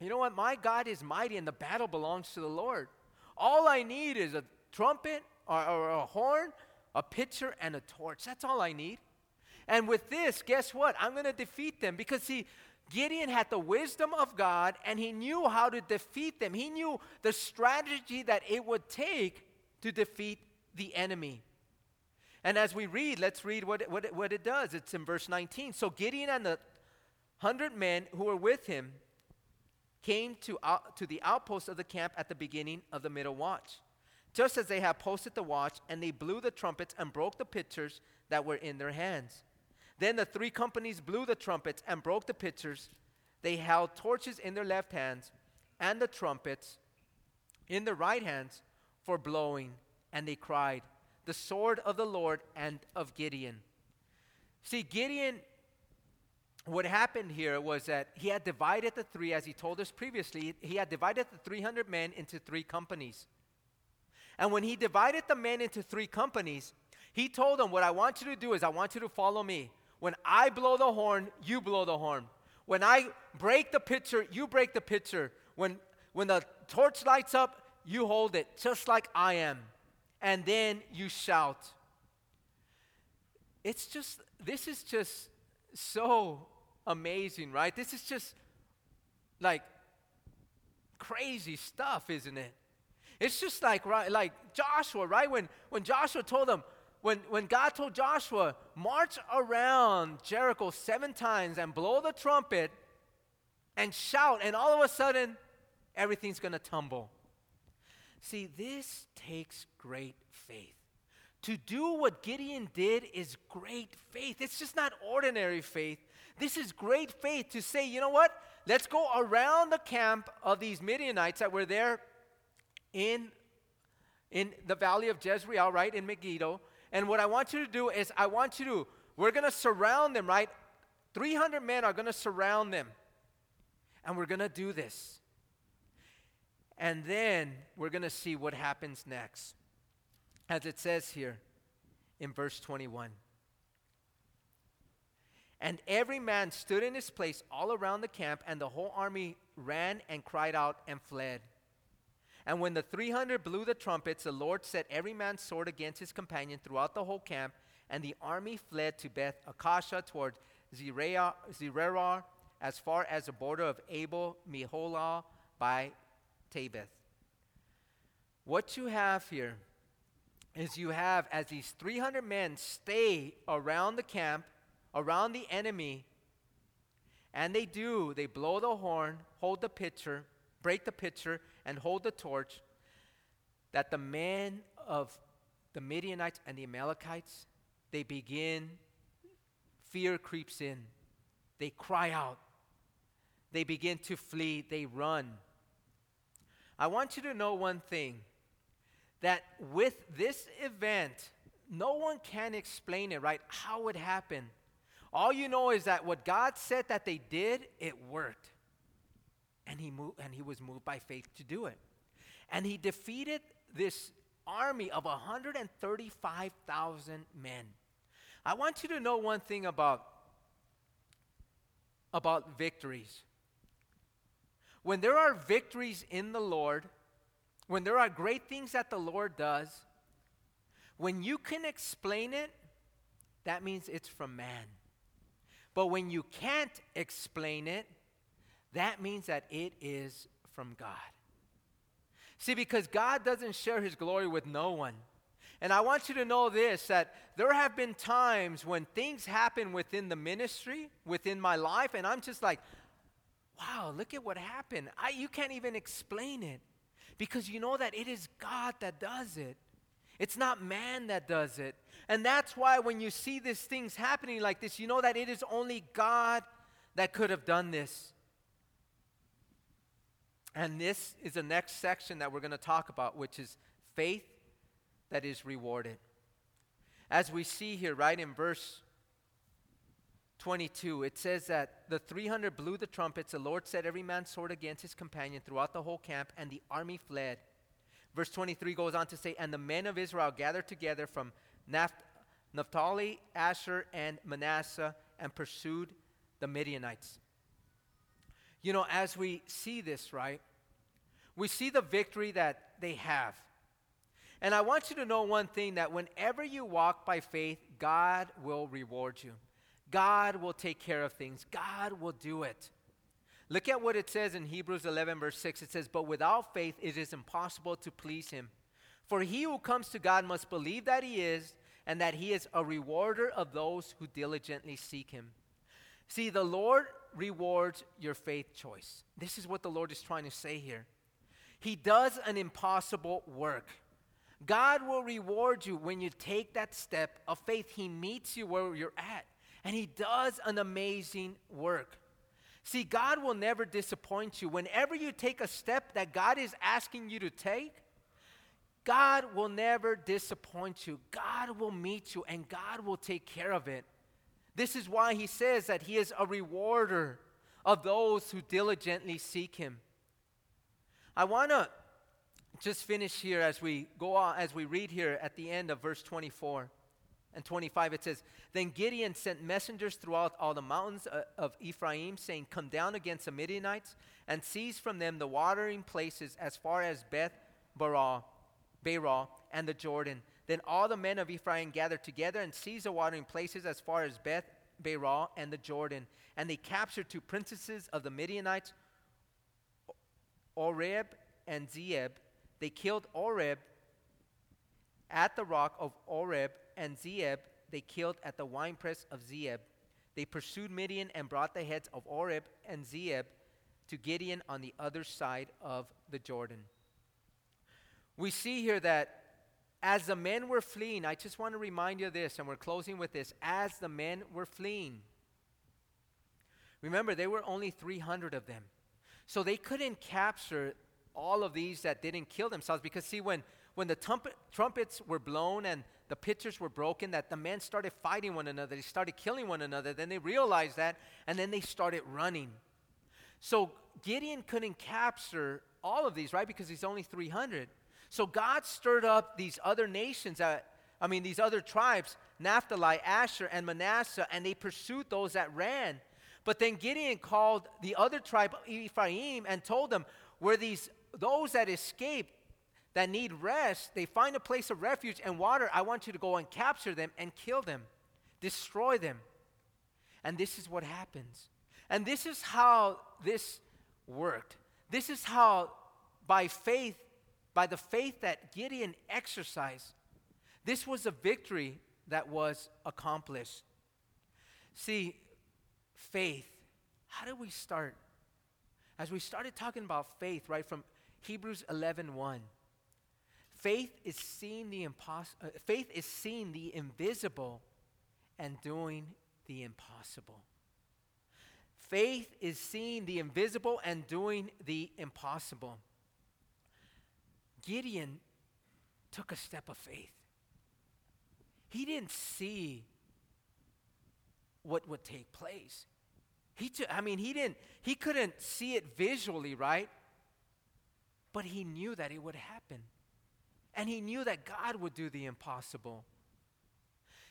You know what? My God is mighty and the battle belongs to the Lord. All I need is a trumpet or, or a horn, a pitcher, and a torch. That's all I need. And with this, guess what? I'm going to defeat them because, see, Gideon had the wisdom of God and he knew how to defeat them. He knew the strategy that it would take to defeat the enemy. And as we read, let's read what it, what what it does. It's in verse 19. So Gideon and the hundred men who were with him came to, out, to the outpost of the camp at the beginning of the middle watch, just as they had posted the watch, and they blew the trumpets and broke the pitchers that were in their hands. Then the three companies blew the trumpets and broke the pitchers. They held torches in their left hands and the trumpets in their right hands for blowing, and they cried, The sword of the Lord and of Gideon. See, Gideon, what happened here was that he had divided the three, as he told us previously, he had divided the 300 men into three companies. And when he divided the men into three companies, he told them, What I want you to do is, I want you to follow me. When I blow the horn, you blow the horn. When I break the pitcher, you break the pitcher. When, when the torch lights up, you hold it, just like I am. And then you shout. It's just, this is just so amazing, right? This is just like crazy stuff, isn't it? It's just like right, like Joshua, right? When when Joshua told them, when, when God told Joshua, march around Jericho seven times and blow the trumpet and shout, and all of a sudden, everything's going to tumble. See, this takes great faith. To do what Gideon did is great faith. It's just not ordinary faith. This is great faith to say, you know what? Let's go around the camp of these Midianites that were there in, in the valley of Jezreel, right, in Megiddo, and what I want you to do is, I want you to, we're going to surround them, right? 300 men are going to surround them. And we're going to do this. And then we're going to see what happens next. As it says here in verse 21. And every man stood in his place all around the camp, and the whole army ran and cried out and fled. And when the 300 blew the trumpets, the Lord set every man's sword against his companion throughout the whole camp, and the army fled to Beth Acacia toward Zererah, as far as the border of Abel Meholah by Tabbath. What you have here is you have as these 300 men stay around the camp, around the enemy, and they do, they blow the horn, hold the pitcher, break the pitcher, and hold the torch, that the men of the Midianites and the Amalekites, they begin, fear creeps in. They cry out. They begin to flee. They run. I want you to know one thing that with this event, no one can explain it, right? How it happened. All you know is that what God said that they did, it worked and he, moved, and he was moved by faith to do it. And he defeated this army of 135,000 men. I want you to know one thing about, about victories. When there are victories in the Lord, when there are great things that the Lord does, when you can explain it, that means it's from man. But when you can't explain it, that means that it is from God. See, because God doesn't share his glory with no one. And I want you to know this that there have been times when things happen within the ministry, within my life, and I'm just like, wow, look at what happened. I, you can't even explain it because you know that it is God that does it. It's not man that does it. And that's why when you see these things happening like this, you know that it is only God that could have done this. And this is the next section that we're going to talk about, which is faith that is rewarded. As we see here, right in verse 22, it says that the 300 blew the trumpets. The Lord set every man's sword against his companion throughout the whole camp, and the army fled. Verse 23 goes on to say, And the men of Israel gathered together from Naphtali, Asher, and Manasseh and pursued the Midianites. You know, as we see this, right, we see the victory that they have. And I want you to know one thing that whenever you walk by faith, God will reward you. God will take care of things. God will do it. Look at what it says in Hebrews 11, verse 6. It says, But without faith it is impossible to please him. For he who comes to God must believe that he is, and that he is a rewarder of those who diligently seek him. See, the Lord rewards your faith choice. This is what the Lord is trying to say here. He does an impossible work. God will reward you when you take that step of faith. He meets you where you're at, and He does an amazing work. See, God will never disappoint you. Whenever you take a step that God is asking you to take, God will never disappoint you. God will meet you, and God will take care of it. This is why He says that He is a rewarder of those who diligently seek Him. I want to just finish here as we go on, as we read here at the end of verse 24 and 25. It says, Then Gideon sent messengers throughout all the mountains uh, of Ephraim, saying, Come down against the Midianites and seize from them the watering places as far as Beth Barah, Barah and the Jordan. Then all the men of Ephraim gathered together and seized the watering places as far as Beth Barah and the Jordan. And they captured two princesses of the Midianites, Oreb and Zeeb, they killed Oreb at the rock of Oreb, and Zeeb they killed at the winepress of Zeeb. They pursued Midian and brought the heads of Oreb and Zeeb to Gideon on the other side of the Jordan. We see here that as the men were fleeing, I just want to remind you of this, and we're closing with this. As the men were fleeing, remember, there were only 300 of them. So they couldn't capture all of these that didn't kill themselves because see when when the trumpet, trumpets were blown and the pitchers were broken that the men started fighting one another they started killing one another then they realized that and then they started running. So gideon couldn't capture all of these right because he's only 300 so god stirred up these other nations that i mean these other tribes naphtali asher and manasseh and they pursued those that ran but then gideon called the other tribe ephraim and told them where these those that escape, that need rest, they find a place of refuge and water. I want you to go and capture them and kill them, destroy them. And this is what happens. And this is how this worked. This is how, by faith, by the faith that Gideon exercised, this was a victory that was accomplished. See, faith, how do we start? As we started talking about faith, right, from Hebrews 11 1. Faith is seeing the impossible. uh, faith is seeing the invisible and doing the impossible. Faith is seeing the invisible and doing the impossible. Gideon took a step of faith. He didn't see what would take place. He t- I mean, he didn't, he couldn't see it visually, right? But he knew that it would happen. And he knew that God would do the impossible.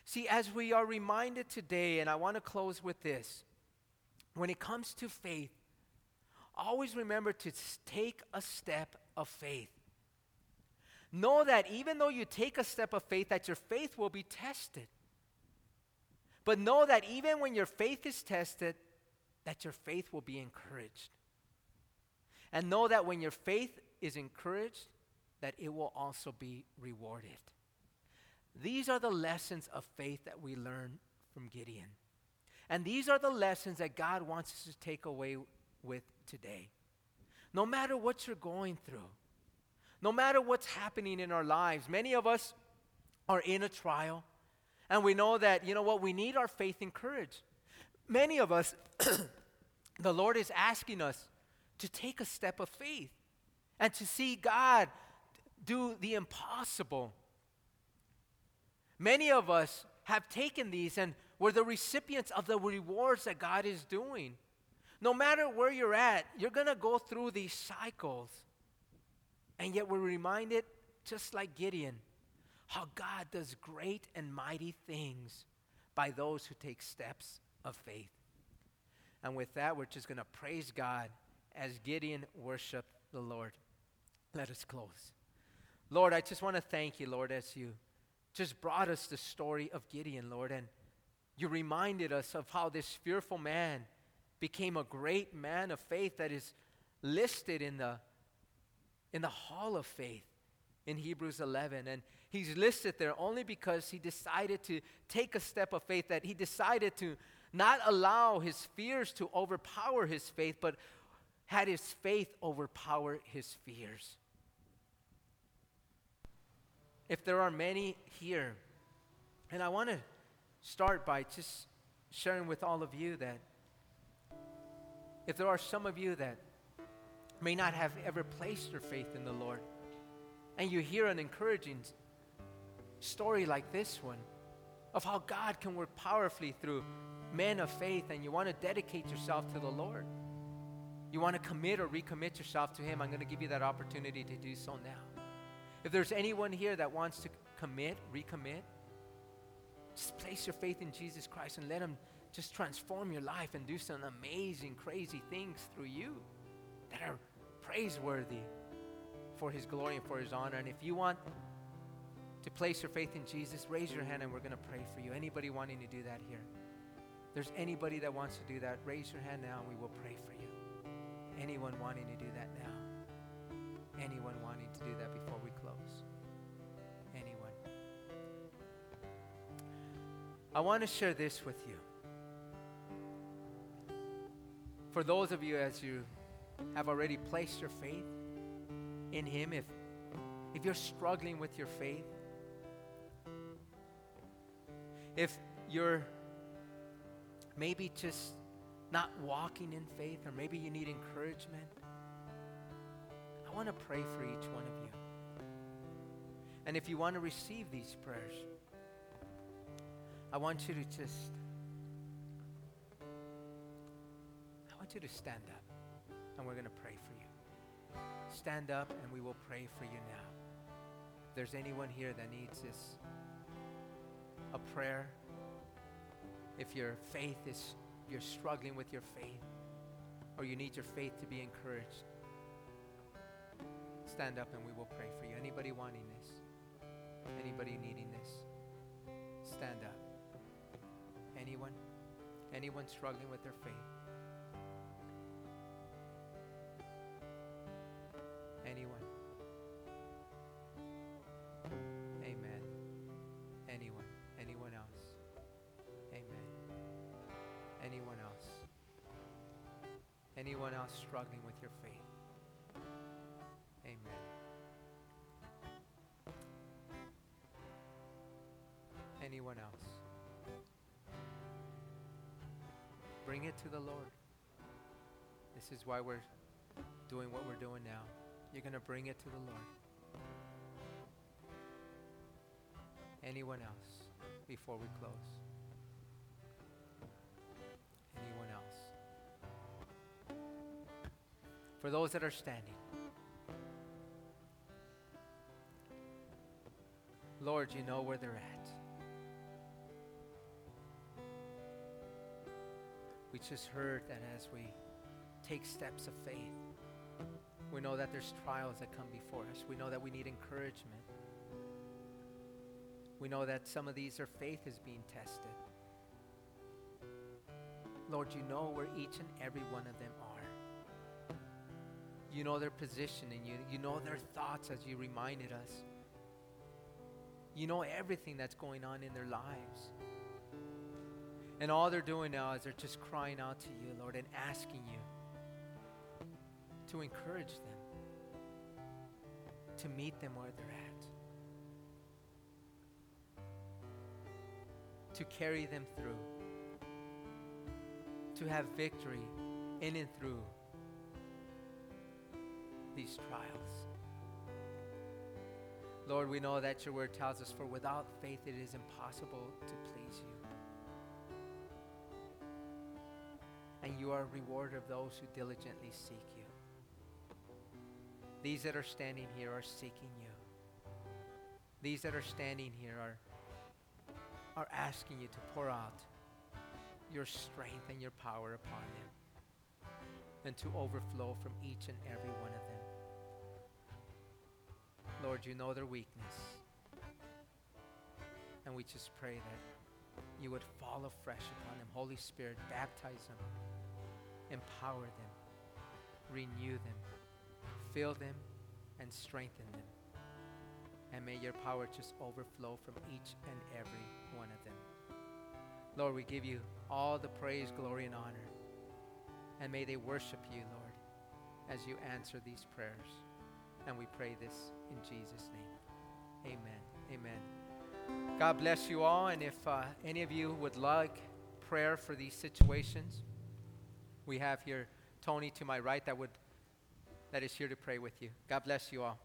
See, as we are reminded today, and I want to close with this when it comes to faith, always remember to take a step of faith. Know that even though you take a step of faith, that your faith will be tested. But know that even when your faith is tested, that your faith will be encouraged. And know that when your faith is encouraged, that it will also be rewarded. These are the lessons of faith that we learn from Gideon. And these are the lessons that God wants us to take away with today. No matter what you're going through, no matter what's happening in our lives, many of us are in a trial, and we know that, you know what, we need our faith encouraged. Many of us, the Lord is asking us to take a step of faith and to see God do the impossible. Many of us have taken these and were the recipients of the rewards that God is doing. No matter where you're at, you're going to go through these cycles. And yet we're reminded, just like Gideon, how God does great and mighty things by those who take steps of faith. And with that, we're just going to praise God as Gideon worshiped the Lord. Let us close. Lord, I just want to thank you, Lord, as you just brought us the story of Gideon, Lord, and you reminded us of how this fearful man became a great man of faith that is listed in the in the hall of faith in Hebrews 11 and he's listed there only because he decided to take a step of faith that he decided to not allow his fears to overpower his faith but had his faith overpower his fears. If there are many here, and I want to start by just sharing with all of you that if there are some of you that may not have ever placed your faith in the Lord, and you hear an encouraging story like this one of how God can work powerfully through men of faith, and you want to dedicate yourself to the Lord, you want to commit or recommit yourself to Him, I'm going to give you that opportunity to do so now. If there's anyone here that wants to commit, recommit, just place your faith in Jesus Christ and let Him just transform your life and do some amazing, crazy things through you that are praiseworthy for His glory and for His honor. And if you want to place your faith in Jesus, raise your hand and we're going to pray for you. Anybody wanting to do that here? There's anybody that wants to do that, raise your hand now and we will pray for you. Anyone wanting to do that now? Anyone wanting to do that before we close? Anyone? I want to share this with you. For those of you as you have already placed your faith in Him, if, if you're struggling with your faith, if you're maybe just not walking in faith, or maybe you need encouragement, I want to pray for each one of you. And if you want to receive these prayers, I want you to just, I want you to stand up and we're going to pray for you. Stand up and we will pray for you now. If there's anyone here that needs this, a prayer, if your faith is, you're struggling with your faith, or you need your faith to be encouraged, stand up and we will pray for you. Anybody wanting this? Anybody needing this? Stand up. Anyone? Anyone struggling with their faith? Anyone? Amen. Anyone? Anyone else? Amen. Anyone else? Anyone else struggling with your faith? Amen. Anyone else? Bring it to the Lord. This is why we're doing what we're doing now. You're going to bring it to the Lord. Anyone else before we close? Anyone else? For those that are standing, Lord, you know where they're at. We just heard that as we take steps of faith, we know that there's trials that come before us. We know that we need encouragement. We know that some of these, our faith is being tested. Lord, you know where each and every one of them are. You know their position and you, you know their thoughts as you reminded us. You know everything that's going on in their lives. And all they're doing now is they're just crying out to you, Lord, and asking you to encourage them, to meet them where they're at, to carry them through, to have victory in and through these trials. Lord, we know that your word tells us, for without faith it is impossible to please you. And you are a rewarder of those who diligently seek you. These that are standing here are seeking you. These that are standing here are, are asking you to pour out your strength and your power upon them and to overflow from each and every one of them. Lord, you know their weakness. And we just pray that you would fall afresh upon them. Holy Spirit, baptize them, empower them, renew them, fill them, and strengthen them. And may your power just overflow from each and every one of them. Lord, we give you all the praise, glory, and honor. And may they worship you, Lord, as you answer these prayers. And we pray this in Jesus' name. Amen. Amen. God bless you all. And if uh, any of you would like prayer for these situations, we have here Tony to my right that would that is here to pray with you. God bless you all.